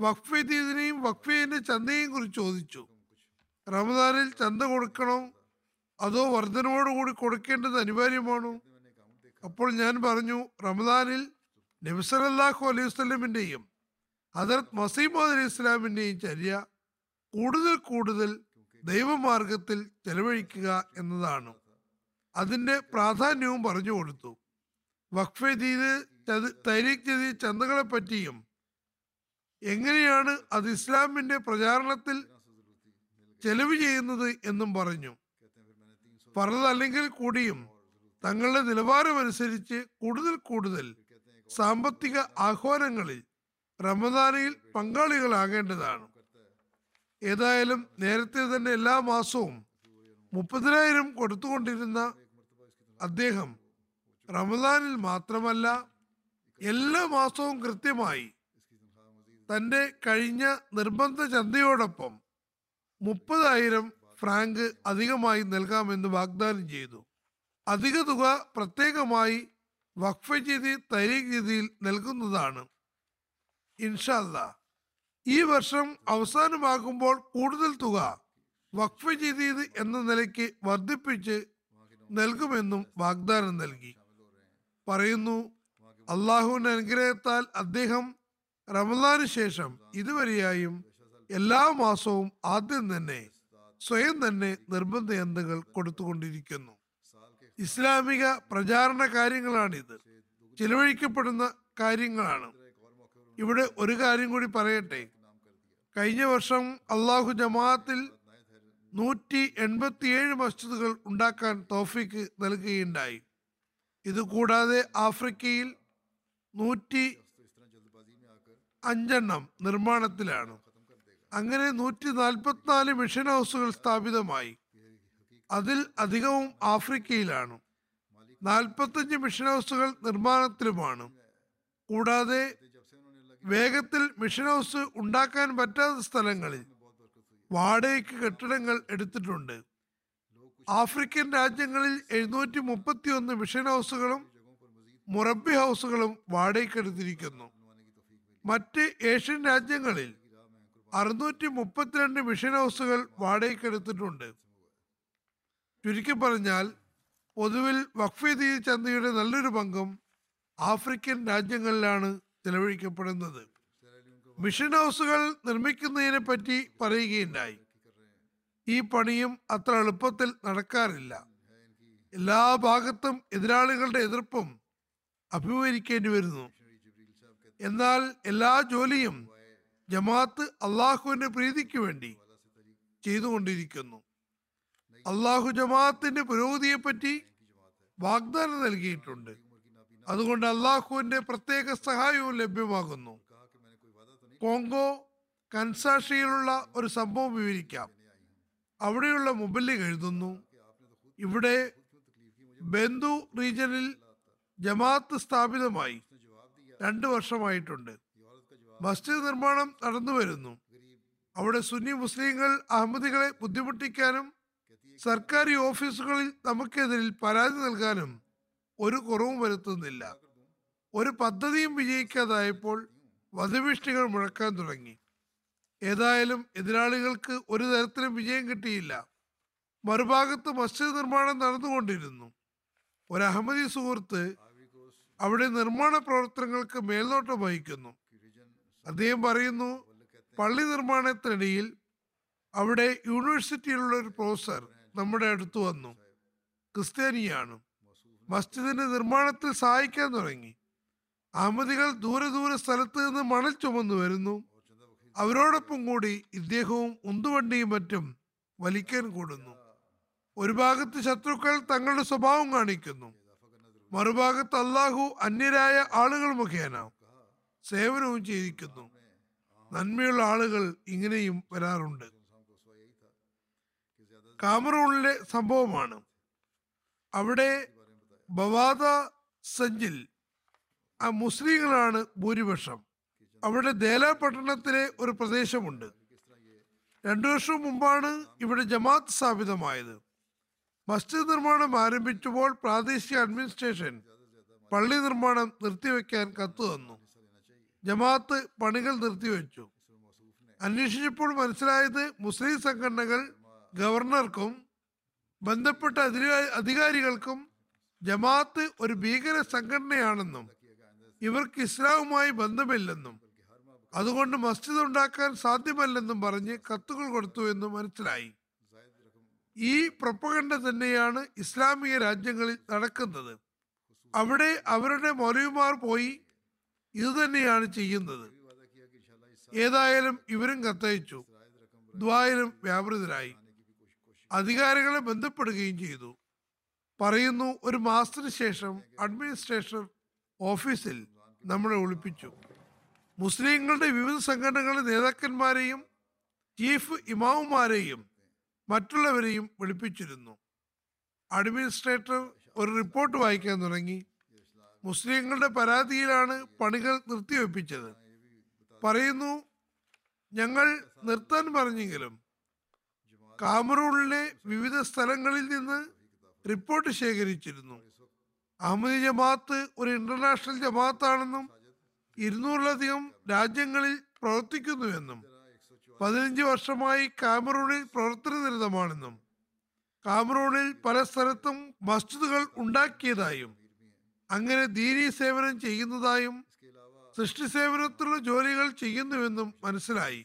വഖഫ് തീയതിനെയും വഖഫ് ചെയ്തതിന്റെ ചന്തയെയും കുറിച്ച് ചോദിച്ചു. റമദാനിൽ ചന്ത കൊടുക്കണോ? അതോ വർധനയോടുകൂടി കൊടുക്കേണ്ടത് അനിവാര്യമാണോ? അപ്പോൾ ഞാൻ പറഞ്ഞു റമദാനിൽ നബിസലല്ലാഹു അലൈഹി വസ്ലമിന്റെയും ഹജറത് മസീമദ് അലൈഹി ഇസ്ലാമിന്റെയും ചര്യ കൂടുതൽ കൂടുതൽ ദൈവമാർഗത്തിൽ ചെലവഴിക്കുക എന്നതാണ്. അതിന്റെ പ്രാധാന്യവും പറഞ്ഞു കൊടുത്തു. വഖഫ് ചെയ്ത് തൈരീഖ് ചെയ്ത് ചന്തകളെ പറ്റിയും എങ്ങനെയാണ് അത് ഇസ്ലാമിന്റെ പ്രചാരണത്തിൽ ചെലവ് ചെയ്യുന്നത് എന്നും പറഞ്ഞു. പറഞ്ഞതല്ലെങ്കിൽ കൂടിയും തങ്ങളുടെ നിലവാരമനുസരിച്ച് കൂടുതൽ കൂടുതൽ സാമ്പത്തിക ആഹ്വാനങ്ങളിൽ റമദാനയിൽ പങ്കാളികളാകേണ്ടതാണ്. ഏതായാലും നേരത്തെ തന്നെ എല്ലാ മാസവും മുപ്പതിനായിരം കൊടുത്തുകൊണ്ടിരുന്ന അദ്ദേഹം റമദാനിൽ മാത്രമല്ല എല്ലാ മാസവും കൃത്യമായി തന്റെ കഴിഞ്ഞ നിർബന്ധ ചന്തയോടൊപ്പം മുപ്പതായിരം ഫ്രാങ്ക് അധികമായി നൽകാമെന്ന് വാഗ്ദാനം ചെയ്തു. അധിക തുക പ്രത്യേകമായി വഖഫ് ചെയ്തി തരീഖ് രീതിയിൽ നൽകുന്നതാണ്. ഇൻഷല്ല ഈ വർഷം അവസാനമാകുമ്പോൾ കൂടുതൽ തുക വഖഫ് ചെയ്തത് എന്ന നിലയ്ക്ക് വർദ്ധിപ്പിച്ച് നൽകുമെന്നും വാഗ്ദാനം നൽകി. പറയുന്നു അള്ളാഹുവിന്റെ അനുഗ്രഹത്താൽ അദ്ദേഹം റമദാന് ശേഷം ഇതുവരെയായും എല്ലാ മാസവും ആദ്യം തന്നെ സ്വയം തന്നെ നിർബന്ധ യന്ത്രങ്ങൾ കൊടുത്തുകൊണ്ടിരിക്കുന്നു. ഇസ്ലാമിക പ്രചാരണ കാര്യങ്ങളാണിത്. ചിലവഴിക്കപ്പെടുന്ന കാര്യങ്ങളാണ്. ഇവിടെ ഒരു കാര്യം കൂടി പറയട്ടെ. കഴിഞ്ഞ വർഷം അള്ളാഹു ജമാഅത്തിൽ നൂറ്റി എൺപത്തിയേഴ് മസ്ജിദുകൾ ഉണ്ടാക്കാൻ തോഫിക്ക് നൽകുകയുണ്ടായി. ഇതുകൂടാതെ ആഫ്രിക്കയിൽ നൂറ്റി അഞ്ചെണ്ണം നിർമ്മാണത്തിലാണ്. അങ്ങനെ നൂറ്റി നാൽപ്പത്തിനാല് മിഷൻ ഹൗസുകൾ സ്ഥാപിതമായി. അതിൽ അധികവും ആഫ്രിക്കയിലാണ്. നാൽപ്പത്തഞ്ച് മിഷൻ ഹൗസുകൾ നിർമ്മാണത്തിലുമാണ്. കൂടാതെ വേഗത്തിൽ മിഷൻ ഹൗസ് ഉണ്ടാക്കാൻ പറ്റാത്ത സ്ഥലങ്ങളിൽ വാടകയ്ക്ക് കെട്ടിടങ്ങൾ എടുത്തിട്ടുണ്ട്. ആഫ്രിക്കൻ രാജ്യങ്ങളിൽ എഴുന്നൂറ്റി മുപ്പത്തി ഒന്ന് മിഷൻ ഹൗസുകളും മുറബി ഹൗസുകളും വാടകയ്ക്കെടുത്തിരിക്കുന്നു മറ്റ് ഏഷ്യൻ രാജ്യങ്ങളിൽ അറുന്നൂറ്റി മുപ്പത്തിരണ്ട് മിഷൻ ഹൗസുകൾ വാടകയ്ക്കെടുത്തിട്ടുണ്ട് ചുരുക്കി പറഞ്ഞാൽ പൊതുവിൽ വഖഫ് ചന്തയുടെ നല്ലൊരു പങ്കും ആഫ്രിക്കൻ രാജ്യങ്ങളിലാണ് ചെലവഴിക്കപ്പെടുന്നത്. മിഷൻ ഹൗസുകൾ നിർമ്മിക്കുന്നതിനെ പറ്റി പറയുകയുണ്ടായി. ഈ പണിയും അത്ര എളുപ്പത്തിൽ നടക്കാറില്ല. എല്ലാ ഭാഗത്തും എതിരാളികളുടെ എതിർപ്പും അഭിമുഖീകരിക്കേണ്ടി വരുന്നു. എന്നാൽ എല്ലാ ജോലിയും ജമാഅത്ത് അള്ളാഹുവിന്റെ പ്രീതിക്ക് വേണ്ടി ചെയ്തുകൊണ്ടിരിക്കുന്നു. അള്ളാഹു ജമാഅത്തിന്റെ പുരോഗതിയെപ്പറ്റി വാഗ്ദാനം നൽകിയിട്ടുണ്ട്. അതുകൊണ്ട് അള്ളാഹുവിന്റെ പ്രത്യേക സഹായവും ലഭ്യമാകുന്നു. കോങ്കോ കൻസാഷിയിലുള്ള ഒരു സംഭവം വിവരിക്കാം. അവിടെയുള്ള മുബല്ലി എഴുതുന്നു ഇവിടെ ബന്ധു റീജിയനിൽ ജമാഅത്ത് സ്ഥാപിതമായി രണ്ട് വർഷമായിട്ടുണ്ട്. മസ്ജിദ് നിർമ്മാണം നടന്നു വരുന്നു. അവിടെ സുന്നി മുസ്ലിങ്ങൾ അഹമ്മദികളെ ബുദ്ധിമുട്ടിക്കാനും സർക്കാർ ഓഫീസുകളിൽ നമുക്കെതിരിൽ പരാതി നൽകാനും ഒരു കുറവും വരുത്തുന്നില്ല. ഒരു പദ്ധതിയും വിജയിക്കാതായപ്പോൾ വധഭീഷണികൾ മുഴക്കാൻ തുടങ്ങി. ഏതായാലും എതിരാളികൾക്ക് ഒരു തരത്തിലും വിജയം കിട്ടിയില്ല. മറുഭാഗത്ത് മസ്ജിദ് നിർമ്മാണം നടന്നുകൊണ്ടിരുന്നു. ഒരു അഹമ്മദി സുഹൃത്ത് അവിടെ നിർമ്മാണ പ്രവർത്തനങ്ങൾക്ക് മേൽനോട്ടം വഹിക്കുന്നു. അദ്ദേഹം പറയുന്നു പള്ളി നിർമ്മാണത്തിനിടയിൽ അവിടെ യൂണിവേഴ്സിറ്റിയിലുള്ള ഒരു പ്രൊഫസർ നമ്മുടെ അടുത്ത് വന്നു. ക്രിസ്ത്യാനിയാണ്. മസ്ജിദിന്റെ നിർമ്മാണത്തിൽ സഹായിക്കാൻ തുടങ്ങി. അഹമ്മദികൾ ദൂരെ ദൂരെ സ്ഥലത്ത് നിന്ന് മണൽ ചുമന്നു വരുന്നു. അവരോടൊപ്പം കൂടി ഇദ്ദേഹവും ഉന്തുവണ്ടിയും മറ്റും വലിക്കാൻ കൂടുന്നു. ഒരു ഭാഗത്ത് ശത്രുക്കൾ തങ്ങളുടെ സ്വഭാവം കാണിക്കുന്നു. മറുഭാഗത്ത് അള്ളാഹു അന്യരായ ആളുകൾ മുഖേന സേവനവും ചെയ്തിരിക്കുന്നു നന്മയുള്ള ആളുകൾ ഇങ്ങനെയും വരാറുണ്ട്. കാമറൂണിലെ സംഭവമാണ്. അവിടെ ബവാദ സഞ്ചിൽ ആ മുസ്ലിങ്ങളാണ് ഭൂരിപക്ഷം. അവിടെ ദേല പട്ടണത്തിലെ ഒരു പ്രദേശമുണ്ട്. രണ്ടു വർഷം മുമ്പാണ് ഇവിടെ ജമാഅത്ത് സ്ഥാപിതമായത്. മസ്ജിദ് നിർമ്മാണം ആരംഭിച്ചപ്പോൾ പ്രാദേശിക അഡ്മിനിസ്ട്രേഷൻ പള്ളി നിർമ്മാണം നിർത്തിവെക്കാൻ കത്ത് തന്നു. ജമാഅത്ത് പണികൾ നിർത്തിവെച്ചു. അന്വേഷിച്ചപ്പോൾ മനസ്സിലായത് മുസ്ലിം സംഘടനകൾ ഗവർണർക്കും ബന്ധപ്പെട്ട അധികാ- അധികാരികൾക്കും ജമാഅത്ത് ഒരു ഭീകര സംഘടനയാണെന്നും ഇവർക്ക് ഇസ്ലാമുമായി ബന്ധമില്ലെന്നും അതുകൊണ്ട് മസ്ജിദ് ഉണ്ടാക്കാൻ സാധ്യമല്ലെന്നും പറഞ്ഞ് കത്തുകൾ കൊടുത്തു എന്ന് മനസ്സിലായി. ഈ പ്രൊപ്പഗണ്ട തന്നെയാണ് ഇസ്ലാമിക രാജ്യങ്ങളിൽ നടക്കുന്നത്. അവിടെ അവരുടെ മൗലവിമാർ പോയി ഇത് തന്നെയാണ് ചെയ്യുന്നത്. ഏതായാലും ഇവരും കത്തയച്ചു. ദ്വായിലും വ്യാപൃതരായി. അധികാരികളെ ബന്ധപ്പെടുകയും ചെയ്തു. പറയുന്നു ഒരു മാസത്തിന് ശേഷം അഡ്മിനിസ്ട്രേഷൻ ഓഫീസിൽ നമ്മളെ ഒളിപ്പിച്ചു. മുസ്ലിങ്ങളുടെ വിവിധ സംഘടനകളുടെ നേതാക്കന്മാരെയും ചീഫ് ഇമാവുമാരെയും മറ്റുള്ളവരെയും വിളിപ്പിച്ചിരുന്നു. അഡ്മിനിസ്ട്രേറ്റർ ഒരു റിപ്പോർട്ട് വായിക്കാൻ തുടങ്ങി. മുസ്ലിങ്ങളുടെ പരാതിയിലാണ് പണികൾ നിർത്തിവെപ്പിച്ചത്. പറയുന്നു ഞങ്ങൾ നിർത്താൻ പറഞ്ഞെങ്കിലും കാമറൂണിലെ വിവിധ സ്ഥലങ്ങളിൽ നിന്ന് റിപ്പോർട്ട് ശേഖരിച്ചിരുന്നു. അഹമ്മദ് ജമാഅത്ത് ഒരു ഇന്റർനാഷണൽ ജമാഅത്താണെന്നും ഇരുന്നൂറിലധികം രാജ്യങ്ങളിൽ പ്രവർത്തിക്കുന്നുവെന്നും പതിനഞ്ച് വർഷമായി കാമറൂണിൽ പ്രവർത്തനനിരതമാണെന്നും കാമറൂണിൽ പല സ്ഥലത്തും മസ്ജിദുകൾ ഉണ്ടാക്കിയതായും അങ്ങനെ ദീനി സേവനം ചെയ്യുന്നതായും സൃഷ്ടി സേവനത്തിലുള്ള ജോലികൾ ചെയ്യുന്നുവെന്നും മനസ്സിലായി.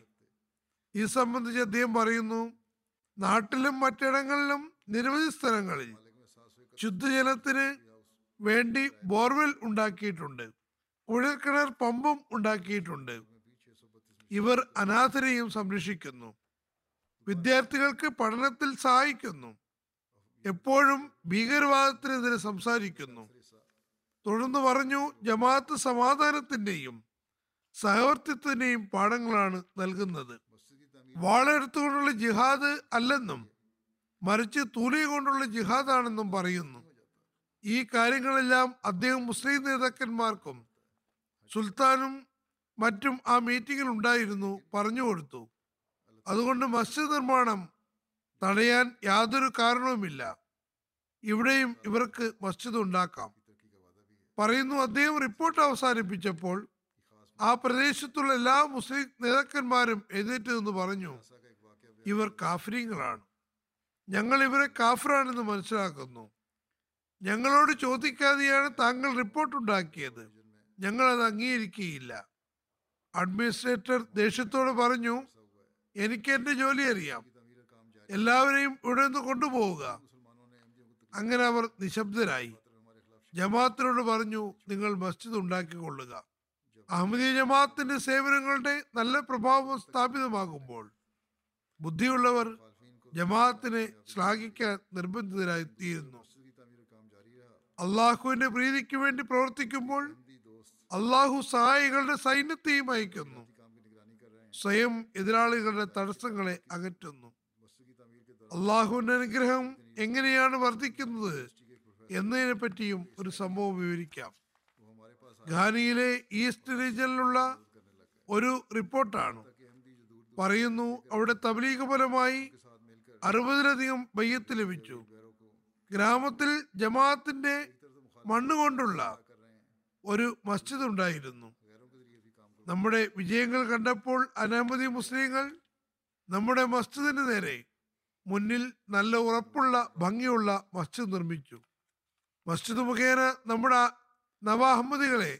ഇത് സംബന്ധിച്ച് അദ്ദേഹം പറയുന്നു നാട്ടിലും മറ്റിടങ്ങളിലും നിരവധി സ്ഥലങ്ങളിൽ ശുദ്ധജലത്തിന് വേണ്ടി ബോർവെൽ ഉണ്ടാക്കിയിട്ടുണ്ട്. കുഴൽക്കിണർ പമ്പും ഉണ്ടാക്കിയിട്ടുണ്ട്. ഇവർ അനാഥരെയും സംരക്ഷിക്കുന്നു. വിദ്യാർത്ഥികൾക്ക് പഠനത്തിൽ സഹായിക്കുന്നു. എപ്പോഴും ഭീകരവാദത്തിനെതിരെ സംസാരിക്കുന്നു. തുടർന്ന് പറഞ്ഞു ജമാഅത്ത് സമാധാനത്തിന്റെയും സഹവർത്തിത്വത്തിന്റെയും പാഠങ്ങളാണ് നൽകുന്നത്. വാളെടുത്തുകൊണ്ടുള്ള ജിഹാദ് അല്ലെന്നും മറിച്ച് തൂലി കൊണ്ടുള്ള ജിഹാദാണെന്നും പറയുന്നു. ഈ കാര്യങ്ങളെല്ലാം അദ്ദേഹം മുസ്ലിം നേതാക്കന്മാർക്കും സുൽത്താനും മറ്റും ആ മീറ്റിംഗിൽ ഉണ്ടായിരുന്നു പറഞ്ഞു കൊടുത്തു. അതുകൊണ്ട് മസ്ജിദ് നിർമ്മാണം തടയാൻ യാതൊരു കാരണവുമില്ല. ഇവിടെയും ഇവർക്ക് മസ്ജിദ് ഉണ്ടാക്കാം. പറയുന്നു അദ്ദേഹം റിപ്പോർട്ട് അവസാനിപ്പിച്ചപ്പോൾ ആ പ്രദേശത്തുള്ള എല്ലാ മുസ്ലിം നേതാക്കന്മാരും എഴുന്നേറ്റ് നിന്ന് പറഞ്ഞു. ഇവർ കാഫര്യങ്ങളാണ് ഞങ്ങൾ ഇവരെ കാഫറാണെന്ന് മനസ്സിലാക്കുന്നു. ഞങ്ങളോട് ചോദിക്കാതെയാണ് താങ്കൾ റിപ്പോർട്ട് ഉണ്ടാക്കിയത്. ഞങ്ങൾ അത് അംഗീകരിക്കുകയില്ല. അഡ്മിനിസ്ട്രേറ്റർ ദേഷ്യത്തോട് പറഞ്ഞു എനിക്ക് എന്റെ ജോലി അറിയാം. എല്ലാവരെയും ഇവിടെ നിന്ന് കൊണ്ടുപോവുക. അങ്ങനെ അവർ നിശബ്ദരായി. ജമാഅത്തിനോട് പറഞ്ഞു നിങ്ങൾ മസ്ജിദ് ഉണ്ടാക്കിക്കൊള്ളുക. അഹമ്മദീയ ജമാഅത്തിന്റെ സേവനങ്ങളുടെ നല്ല പ്രഭാവം സ്ഥാപിതമാകുമ്പോൾ ബുദ്ധിയുള്ളവർ ജമാഅത്തിനെ ശ്ലാഘിക്കാൻ നിർബന്ധിതരായി തീരുന്നു അള്ളാഹുവിന്റെ പ്രീതിക്ക് വേണ്ടി പ്രവർത്തിക്കുമ്പോൾ അള്ളാഹു സഹായികളുടെ സൈന്യത്തെയും അയക്കുന്നു. സ്വയം എതിരാളികളുടെ തടസ്സങ്ങളെ അകറ്റുന്നു. അള്ളാഹുവിന്റെ അനുഗ്രഹം എങ്ങനെയാണ് വർദ്ധിക്കുന്നത് എന്നതിനെ പറ്റിയും ഒരു സംഭവം വിവരിക്കാം. ഖാനിയിലെ ഈസ്റ്റ് റീജിയനിലുള്ള ഒരു റിപ്പോർട്ടാണ്. പറയുന്നു അവിടെ തബ്ലീഗ് ഫലമായി അറുപതിലധികം ബയ്യത്ത് ലഭിച്ചു. ഗ്രാമത്തിൽ ജമാഅത്തിന്റെ മണ്ണ് കൊണ്ടുള്ള ഒരു മസ്ജിദ് ഉണ്ടായിരുന്നു. നമ്മുടെ വിജയങ്ങൾ കണ്ടപ്പോൾ അനവധി മുസ്ലിങ്ങൾ നമ്മുടെ മസ്ജിദിന് നേരെ മുന്നിൽ നല്ല ഉറപ്പുള്ള ഭംഗിയുള്ള മസ്ജിദ് നിർമ്മിച്ചു. മസ്ജിദ് മുഖേന നമ്മുടെ നവാഹമ്മദികളെ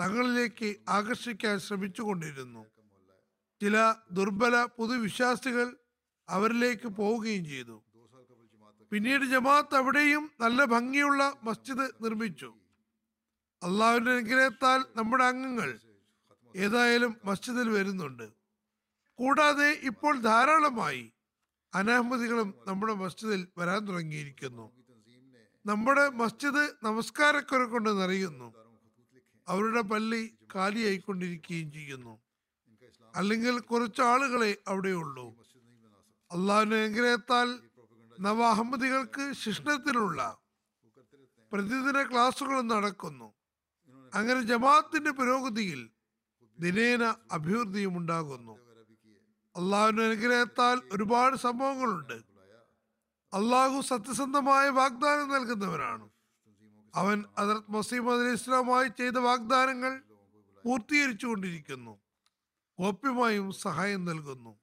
തങ്ങളിലേക്ക് ആകർഷിക്കാൻ ശ്രമിച്ചുകൊണ്ടിരുന്നു. ചില ദുർബല പൊതുവിശ്വാസികൾ അവരിലേക്ക് പോവുകയും ചെയ്തു. പിന്നീട് ജമാഅത്ത് അവിടെയും നല്ല ഭംഗിയുള്ള മസ്ജിദ് നിർമ്മിച്ചു. അള്ളാഹുവിന്റെ അനുഗ്രഹത്താൽ നമ്മുടെ അംഗങ്ങൾ ഏതായാലും മസ്ജിദിൽ വരുന്നുണ്ട്. കൂടാതെ ഇപ്പോൾ ധാരാളമായി അനഹമ്മദികളും നമ്മുടെ മസ്ജിദിൽ വരാൻ തുടങ്ങിയിരിക്കുന്നു. നമ്മുടെ മസ്ജിദ് നമസ്കാരക്കുറ കൊണ്ട് നിറയുന്നു. അവരുടെ പള്ളി കാലിയായിക്കൊണ്ടിരിക്കുകയും ചെയ്യുന്നു. അല്ലെങ്കിൽ കുറച്ച് ആളുകളെ അവിടെയുള്ളൂ. അള്ളാഹുവിന്റെ അനുഗ്രഹത്താൽ നവാഹമ്മദികൾക്ക് ശിക്ഷണത്തിനുള്ള പ്രതിദിന ക്ലാസുകൾ നടക്കുന്നു. അങ്ങനെ ജമാഅത്തിന്റെ പുരോഗതിയിൽ ദിനേന അഭിവൃദ്ധിയും ഉണ്ടാകുന്നു. അള്ളാഹുവിന്റെ അനുഗ്രഹത്താൽ ഒരുപാട് സംഭവങ്ങളുണ്ട്. അള്ളാഹു സത്യസന്ധമായ വാഗ്ദാനം നൽകുന്നവനാണ്. അവൻ അദർത് മസീം അലി ഇസ്ലാമായി ചെയ്ത വാഗ്ദാനങ്ങൾ പൂർത്തീകരിച്ചു കൊണ്ടിരിക്കുന്നു ഗോപ്യമായും സഹായം നൽകുന്നു.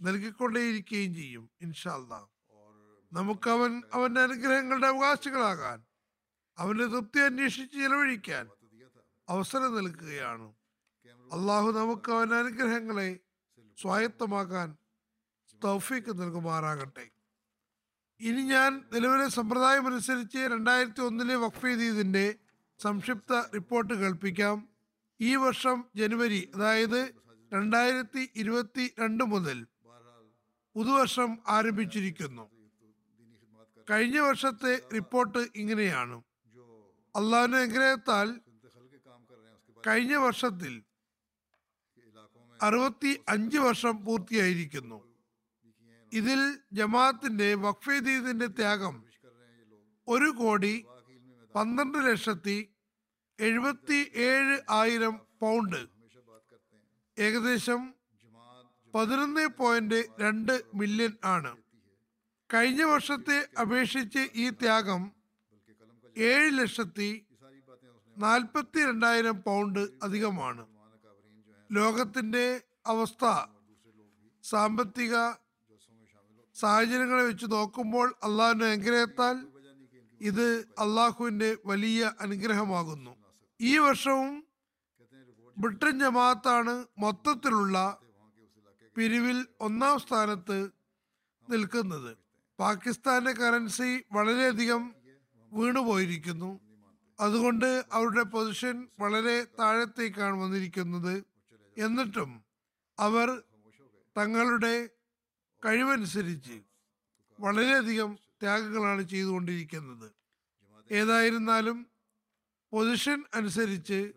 നൽകിക്കൊണ്ടേയിരിക്കുകയും ചെയ്യും. ഇൻഷാല്ല നമുക്ക് അവൻ അവന്റെ അനുഗ്രഹങ്ങളുടെ അവകാശികളാകാൻ അവന്റെ തൃപ്തി അന്വേഷിച്ച് ചെലവഴിക്കാൻ അവസരം നൽകുകയാണ്. അള്ളാഹു നമുക്ക് അവന്റെ അനുഗ്രഹങ്ങളെ സ്വായത്തമാക്കാൻ തൗഫീക്ക് നൽകുമാറാകട്ടെ. ഇനി ഞാൻ നിലവിലെ സമ്പ്രദായം അനുസരിച്ച് രണ്ടായിരത്തി ഒന്നിലെ വഖഫീദീദിന്റെ സംക്ഷിപ്ത റിപ്പോർട്ട് കേൾപ്പിക്കാം. ഈ വർഷം ജനുവരി അതായത് രണ്ടായിരത്തി ഇരുപത്തി രണ്ട് മുതൽ പുതുവർഷം ആരംഭിച്ചിരിക്കുന്നു. കഴിഞ്ഞ വർഷത്തെ റിപ്പോർട്ട് ഇങ്ങനെയാണ്. അള്ളാഹുവിന്റെ അനുഗ്രഹത്താൽ കഴിഞ്ഞ വർഷത്തിൽ അറുപത്തി അഞ്ച് വർഷം പൂർത്തിയായിരിക്കുന്നു. ഇതിൽ ജമാഅത്തിന്റെ വഖഫീദീദിന്റെ ത്യാഗം ഒരു കോടി പന്ത്രണ്ട് ലക്ഷത്തി എഴുപത്തി ഏഴ് ആയിരം പൗണ്ട്. ഏകദേശം പതിനൊന്ന് പോയിന്റ് രണ്ട് മില്യൺ ആണ്. കഴിഞ്ഞ വർഷത്തെ അപേക്ഷിച്ച് ഈ ത്യാഗം ഏഴ് ലക്ഷത്തി നാൽപ്പത്തി രണ്ടായിരം പൗണ്ട് അധികമാണ്. ലോകത്തിന്റെ അവസ്ഥ സാമ്പത്തിക സാഹചര്യങ്ങളെ വെച്ച് നോക്കുമ്പോൾ അള്ളാഹുവിനെ അനുഗ്രഹത്താൽ ഇത് അള്ളാഹുവിന്റെ വലിയ അനുഗ്രഹമാകുന്നു. ഈ വർഷവും ബ്രിട്ടൻ ജമാഅത്താണ് മൊത്തത്തിലുള്ള പിരിവിൽ ഒന്നാം സ്ഥാനത്ത് നിൽക്കുന്നത്. പാകിസ്ഥാന്റെ കറൻസി വളരെയധികം വീണുപോയിരിക്കുന്നു. അതുകൊണ്ട് അവരുടെ പൊസിഷൻ വളരെ താഴത്തേക്കാണ് വന്നിരിക്കുന്നത്. എന്നിട്ടും അവർ തങ്ങളുടെ കഴിവനുസരിച്ച് വളരെയധികം ത്യാഗങ്ങളാണ് ചെയ്തുകൊണ്ടിരിക്കുന്നത്. ഏതായിരുന്നാലും പൊസിഷൻ അനുസരിച്ച്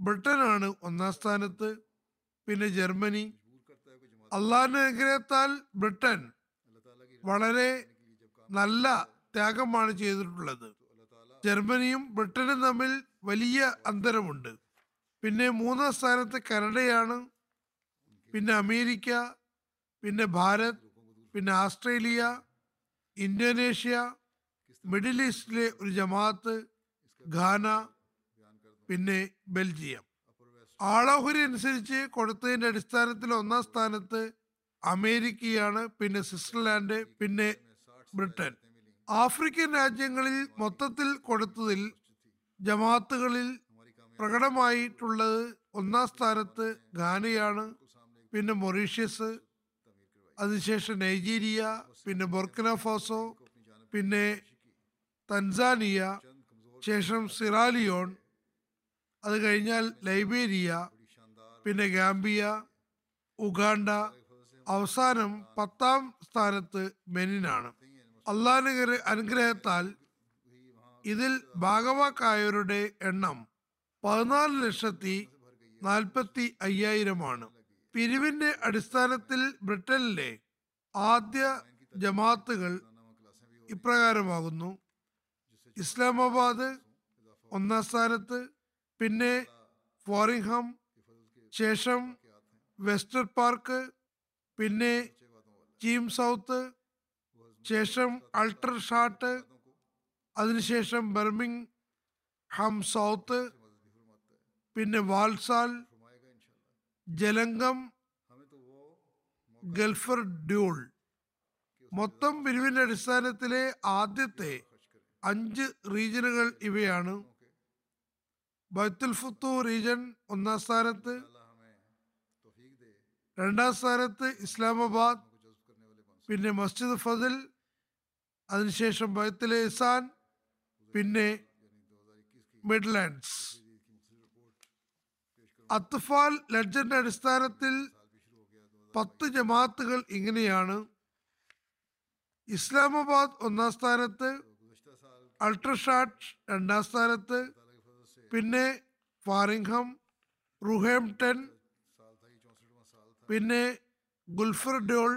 ബ്രിട്ടനാണ് ഒന്നാം സ്ഥാനത്ത് പിന്നെ ജർമ്മനി അള്ളാഹിന്റെ അനുഗ്രഹത്താൽ ബ്രിട്ടൻ വളരെ നല്ല ത്യാഗമാണ് ചെയ്തിട്ടുള്ളത്. ജർമ്മനിയും ബ്രിട്ടനും തമ്മിൽ വലിയ അന്തരമുണ്ട്. പിന്നെ മൂന്നാം സ്ഥാനത്ത് കനഡയാണ് പിന്നെ അമേരിക്ക പിന്നെ ഭാരത് പിന്നെ ആസ്ട്രേലിയ ഇന്തോനേഷ്യ മിഡിൽ ഈസ്റ്റിലെ ഒരു ജമാഅത്ത് ഘാന പിന്നെ ബെൽജിയം. ആളോഹരി അനുസരിച്ച് കൊടുത്തതിന്റെ അടിസ്ഥാനത്തിൽ ഒന്നാം സ്ഥാനത്ത് അമേരിക്കയാണ് പിന്നെ സ്വിറ്റ്സർലാൻഡ് പിന്നെ ബ്രിട്ടൻ. ആഫ്രിക്കൻ രാജ്യങ്ങളിൽ മൊത്തത്തിൽ കൊടുത്തതിൽ ജമാത്തുകളിൽ പ്രകടമായിട്ടുള്ളത് ഒന്നാം സ്ഥാനത്ത് ഗാനയാണ് പിന്നെ മൊറീഷ്യസ് അതിനുശേഷം നൈജീരിയ പിന്നെ ബൊർക്കിന ഫാസോ പിന്നെ തൻസാനിയ ശേഷം സിറാലിയോൺ അത് കഴിഞ്ഞാൽ ലൈബേരിയ പിന്നെ ഗാംബിയ ഉഗാണ്ട. അവസാനം പത്താം സ്ഥാനത്ത് ബെനിനാണ്. അള്ളാഹ് അനുഗ്രഹത്താൽ ഇതിൽ ഭാഗവാക്കായവരുടെ എണ്ണം പതിനാല് ലക്ഷത്തി നാൽപ്പത്തി അയ്യായിരമാണ്. പിരിവിന്റെ അടിസ്ഥാനത്തിൽ ബ്രിട്ടനിലെ ആദ്യ ജമാത്തുകൾ ഇപ്രകാരമാകുന്നു. ഇസ്ലാമാബാദ് ഒന്നാം സ്ഥാനത്ത് പിന്നെ ഫോറിംഗ്ഹാം ശേഷം വെസ്റ്റർ പാർക്ക് പിന്നെ ചീം സൗത്ത് ശേഷം അൾട്ര ഷാട്ട് അതിനുശേഷം ബർമിംഗ് ഹം സൗത്ത് പിന്നെ വാൽസാൽ ജലങ്കം ഗൾഫർ ഡ്യൂൾ. മൊത്തം പിരിവിന്റെ അടിസ്ഥാനത്തിലെ ആദ്യത്തെ അഞ്ച് റീജിയനുകൾ ഇവയാണ്. ബൈത്തുൽ ഫുത്തു റീജൻ ഒന്നാം സ്ഥാനത്ത്. രണ്ടാം സ്ഥാനത്ത് ഇസ്ലാമാബാദ്. പിന്നെ മസ്ജിദ് ഫസിൽ അതിനുശേഷം ബൈത്തുൽ ഇസാൻ പിന്നെ മിഡ്ലാൻഡ്സ്. അത്ഫാൽ ലഡ്ജന്റെ അടിസ്ഥാനത്തിൽ പത്ത് ജമാത്തുകൾ ഇങ്ങനെയാണ്. ഇസ്ലാമാബാദ് ഒന്നാം സ്ഥാനത്ത് അൾട്രഷാട്ട് രണ്ടാം സ്ഥാനത്ത് പിന്നെ ഫാറിംഗ്ഹം റുഹാംപ്ടൺ പിന്നെ ഗുൽഫർ ഡോൾ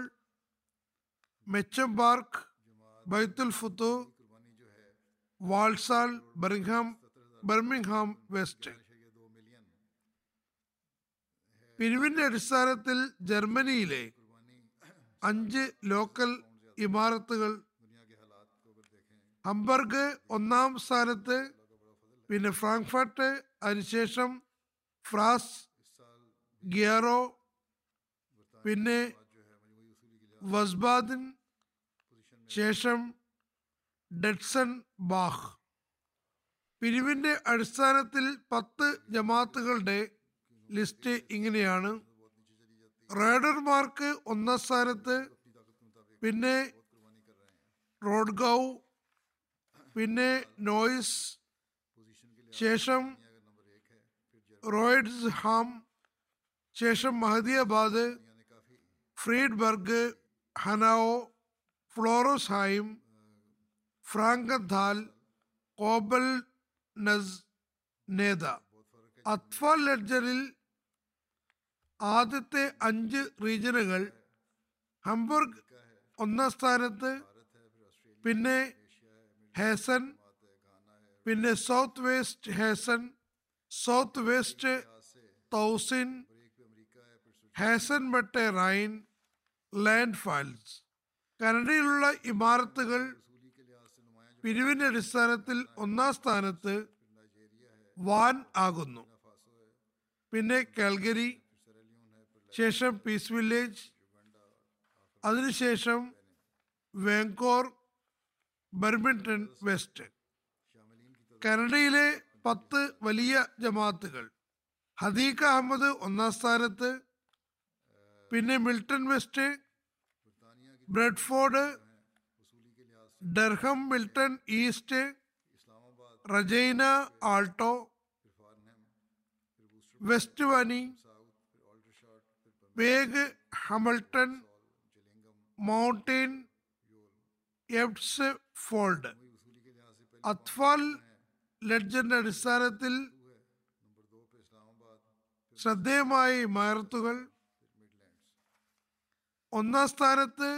മെച്ചം പാർക്ക് ബൈത്തുൽ ഫുത്തു വാൾസാൽ ബർമിംഗ്ഹാം ബർമിംഗ്ഹാം വെസ്റ്റ്. പിരിവിന്റെ അടിസ്ഥാനത്തിൽ ജർമ്മനിയിലെ അഞ്ച് ലോക്കൽ ഇമാരത്തുകൾ ഹംബർഗ് ഒന്നാം സ്ഥാനത്ത് പിന്നെ ഫ്രാങ്ക്ഫർട്ട് അതിനുശേഷം ഫ്രാസ് ഗിയറോ പിന്നെ വസ്ബാദിൻ ശേഷം ഡെഡ്സൺ ബാഹ്. പിരിവിന്റെ അടിസ്ഥാനത്തിൽ പത്ത് ജമാത്തുകളുടെ ലിസ്റ്റ് ഇങ്ങനെയാണ്. റൈഡർമാർക്ക് ഒന്നാം സ്ഥാനത്ത് പിന്നെ റോഡ്ഗാവ് പിന്നെ നോയിസ് ശേഷം റോയിഡ്സ് ഹാം ശേഷം മഹദിയാബാദ് ഫ്രീഡ്ബർഗ് ഹനാവോ ഫ്ലോറോസ്ഹൈം ഫ്രാങ്കന്താൽ കോബൽ നസ് നേത അത്ഫാൽ ലെഡ്ജറിൽ ആദ്യത്തെ അഞ്ച് റീജനുകൾ ഹംബർഗ് ഒന്നാം സ്ഥാനത്ത് പിന്നെ ഹേസൻ പിന്നെ South West Hessen South West തൗസിൻ Hessen ബട്ടെ റൈൻ ലാൻഡ് ഫാൽസ്. കനഡയിലുള്ള ഇമാരത്തുകൾ പിരിവിന്റെ അടിസ്ഥാനത്തിൽ ഒന്നാം സ്ഥാനത്ത് വാൻ ആകുന്നു. പിന്നെ കാൽഗരി ശേഷം പീസ് വില്ലേജ് അതിനുശേഷം വാങ്കോർ ബർമിംഗ്ടൺ വെസ്റ്റ്. കാനഡയിലെ പത്ത് വലിയ ജമാഅത്തുകൾ. ഹദീഖ അഹമ്മദ് ഒന്നാം സ്ഥാനത്ത് പിന്നെ Milton West Bradford Durham Milton East Regina Alto west വാനി വേഗ് ഹമിൾട്ടൺ മൗണ്ടൈൻ എഫ്സ് ഫോൾഡ്. അത്ഫാൽ ലെഡ്ജന്റെ അടിസ്ഥാനത്തിൽ ശ്രദ്ധേയമായി മയർത്തുകൾ ഒന്നാം സ്ഥാനത്ത്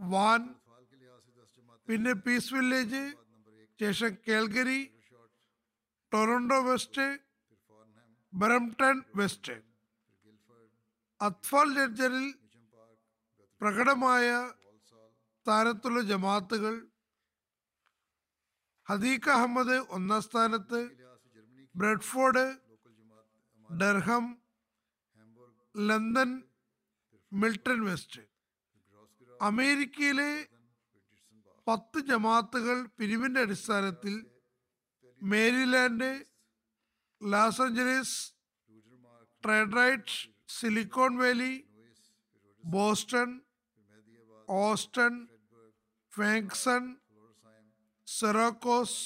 വാൻ പിന്നെ പീസ് വില്ലേജ് ശേഷം Calgary Toronto West Brampton West. Atfal ലെഡ്ജറിൽ പ്രകടമായ സ്ഥാനത്തുള്ള ജമാഅത്തുകൾ ഹദീഖ അഹമ്മദ് ഒന്നാം സ്ഥാനത്ത് Bradford Durham London Milton West. അമേരിക്കയിലെ പത്ത് ജമാത്തുകൾ പിരിവിന്റെ അടിസ്ഥാനത്തിൽ Maryland Los Angeles Detroit Silicon Valley Boston Austin ഫാങ്സൺ സെറാക്കോസ്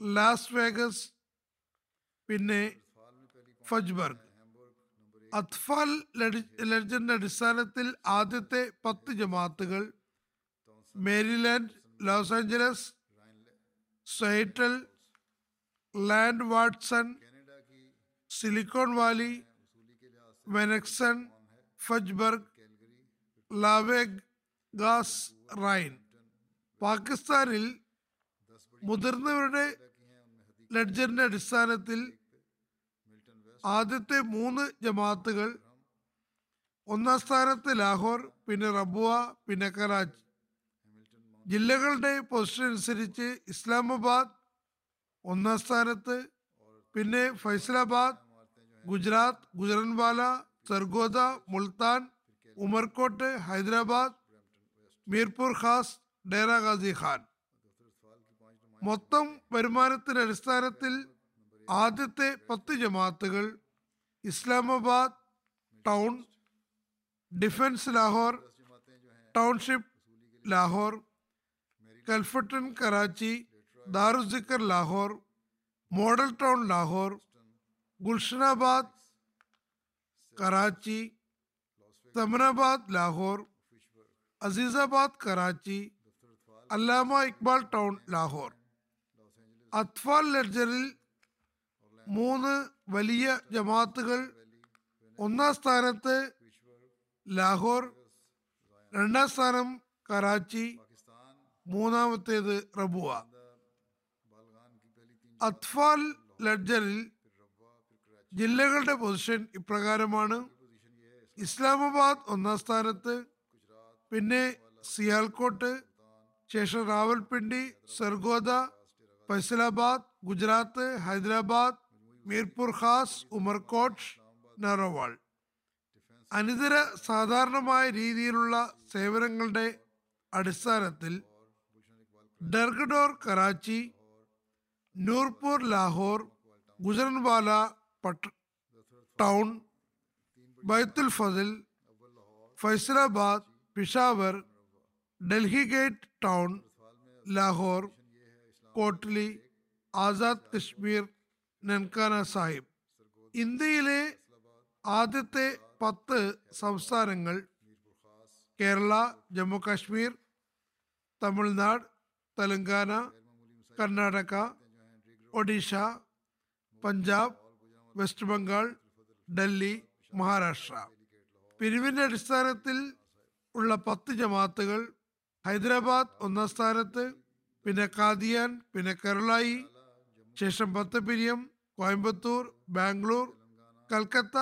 Las Vegas പിന്നെ ഫജ്ബർഗ്. അത്ഫാൽ ലെഡ്ജറിന്റെ അടിസ്ഥാനത്തിൽ ആദ്യത്തെ പത്ത് ജമാഅത്തുകൾ മേരിലാൻഡ് ലോസ് ആഞ്ചലസ് സൈറ്റൽ ലാൻഡ് വാട്സൺ സിലിക്കോൺ വാലി വെനക്സൺ ഫജ്ബർഗ് ലാവേഗ് ഗാസ് റൈൻ. പാകിസ്ഥാനിൽ മുതിർന്നവരുടെ ലഡ്ജറിന്റെ അടിസ്ഥാനത്തിൽ ആദ്യത്തെ മൂന്ന് ജമാഅത്തുകൾ ഒന്നാം സ്ഥാനത്ത് ലാഹോർ പിന്നെ റബുവ പിന്നെ കറാച്ചി. ജില്ലകളുടെ പൊസിഷൻ അനുസരിച്ച് ഇസ്ലാമാബാദ് ഒന്നാം സ്ഥാനത്ത് പിന്നെ ഫൈസലാബാദ് ഗുജറാത്ത് ഗുജറൻവാല സർഗോദ മുൾത്താൻ ഉമർകോട്ട് ഹൈദരാബാദ് മീർപൂർ ഖാസ് ഡേറ ഗാസി ഖാൻ. മൊത്തം വരുമാനത്തിന്റെ അടിസ്ഥാനത്തിൽ ആദ്യത്തെ പത്ത് ജമാത്തുകൾ Islamabad town defence Lahore township Lahore Clifton Karachi Darul Zikr Lahore model town Lahore Gulshanabad Karachi Samanabad Lahore Azizabad Karachi Allama Iqbal town Lahore. Atfal ലെഡ്ജറിൽ മൂന്ന് വലിയ ജമാത്തുകൾ ഒന്നാം സ്ഥാനത്ത് ലാഹോർ രണ്ടാം സ്ഥാനം കറാച്ചി മൂന്നാമത്തേത് റബുവ. അത്ഫാൽ ലഡ്ജറിൽ ജില്ലകളുടെ പൊസിഷൻ ഇപ്രകാരമാണ്. ഇസ്ലാമാബാദ് ഒന്നാം സ്ഥാനത്ത് പിന്നെ സിയാൽകോട്ട് ശേഷം റാവൽപിണ്ടി സർഗോദ ഫൈസലാബാദ് ഗുജറാത്ത് ഹൈദരാബാദ് മീർപൂർ ഖാസ് ഉമർകോട്ട് നറോവാൾ. അനിതര സാധാരണമായ രീതിയിലുള്ള സേവനങ്ങളുടെ അടിസ്ഥാനത്തിൽ ഡർഗഡോർ കറാച്ചി നൂർപൂർ ലാഹോർ ഗുജറൻവാല പട്ട് town Baitul Fazal Faisalabad Peshawar Delhi gate town Lahore Kotli Azad Kashmir Nankana Sahib. ഇന്ത്യയിലെ ആദ്യത്തെ പത്ത് സംസ്ഥാനങ്ങൾ കേരള ജമ്മു കാശ്മീർ തമിഴ്നാട് തെലങ്കാന കർണാടക ഒഡീഷ പഞ്ചാബ് വെസ്റ്റ് ബംഗാൾ ഡൽഹി മഹാരാഷ്ട്ര. പിരിവിന്റെ അടിസ്ഥാനത്തിൽ ഉള്ള പത്ത് ജമാത്തുകൾ ഹൈദരാബാദ് ഒന്നാം സ്ഥാനത്ത് പിന്നെ കാദിയാൻ പിന്നെ കരുളായി. ശേഷം പത്ത് പിരിയം കോയമ്പത്തൂർ ബാംഗ്ലൂർ കൽക്കത്ത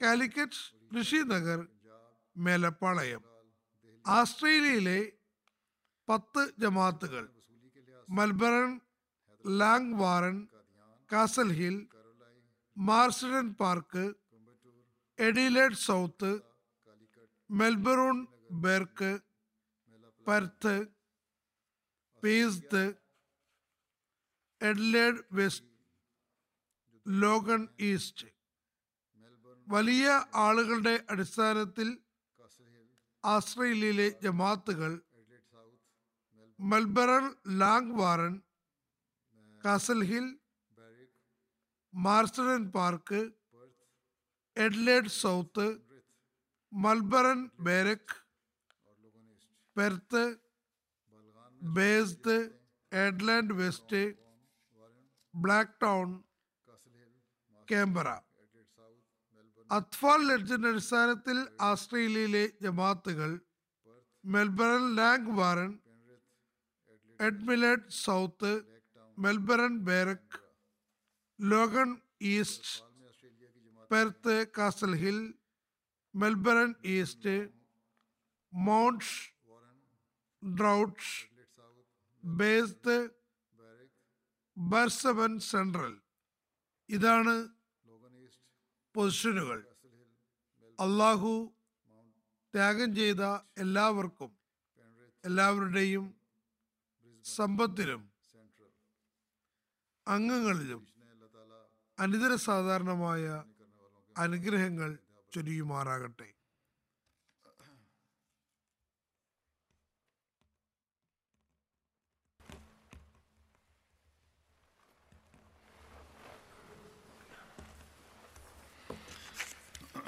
കാലിക്കറ്റ് ഋഷിനഗർ മേലപ്പാളയം. ആസ്ട്രേലിയയിലെ പത്ത് ജമാഅത്തുകൾ Melbourne Langwarrin Castle Hill Marsden Park Adelaide South Melbourne Berwick Perth പീസ്ത് Adelaide West Logan East വലിയ ആളുകളുടെ അടിസ്ഥാനത്തിൽ ആസ്ട്രേലിയയിലെ ജമാത്തുകൾ Melbourne Langwarrin Castle Hill Marsden Park Adelaide South Melbourne Berwick Perth best Adelaide West Blacktown Canberra Atfal ലെഡ്ജിന്റെ അടിസ്ഥാനത്തിൽ ആസ്ട്രേലിയയിലെ ജമാത്തുകൾ Melbourne Langwarrin Adelaide South Melbourne Berwick Logan East Perth Castle Hill Melbourne East Mount Druitt best Brisbane Central. ഇതാണ് പൊസിഷനുകൾ. അള്ളാഹു ത്യാഗം ചെയ്ത എല്ലാവർക്കും എല്ലാവരുടെയും സമ്പത്തിലും അംഗങ്ങളിലും അനിതര സാധാരണമായ അനുഗ്രഹങ്ങൾ ചൊരിയുമാറാകട്ടെ.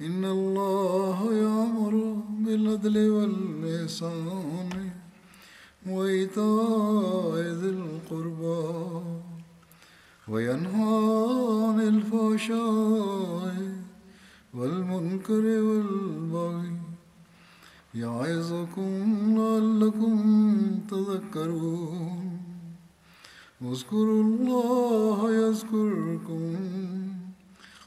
إن الله يأمر بالعدل والإحسان وإيتاء ذي القربى وينهى عن الفحشاء والمنكر والبغي يعظكم لعلكم تذكرون اذكروا الله يذكركم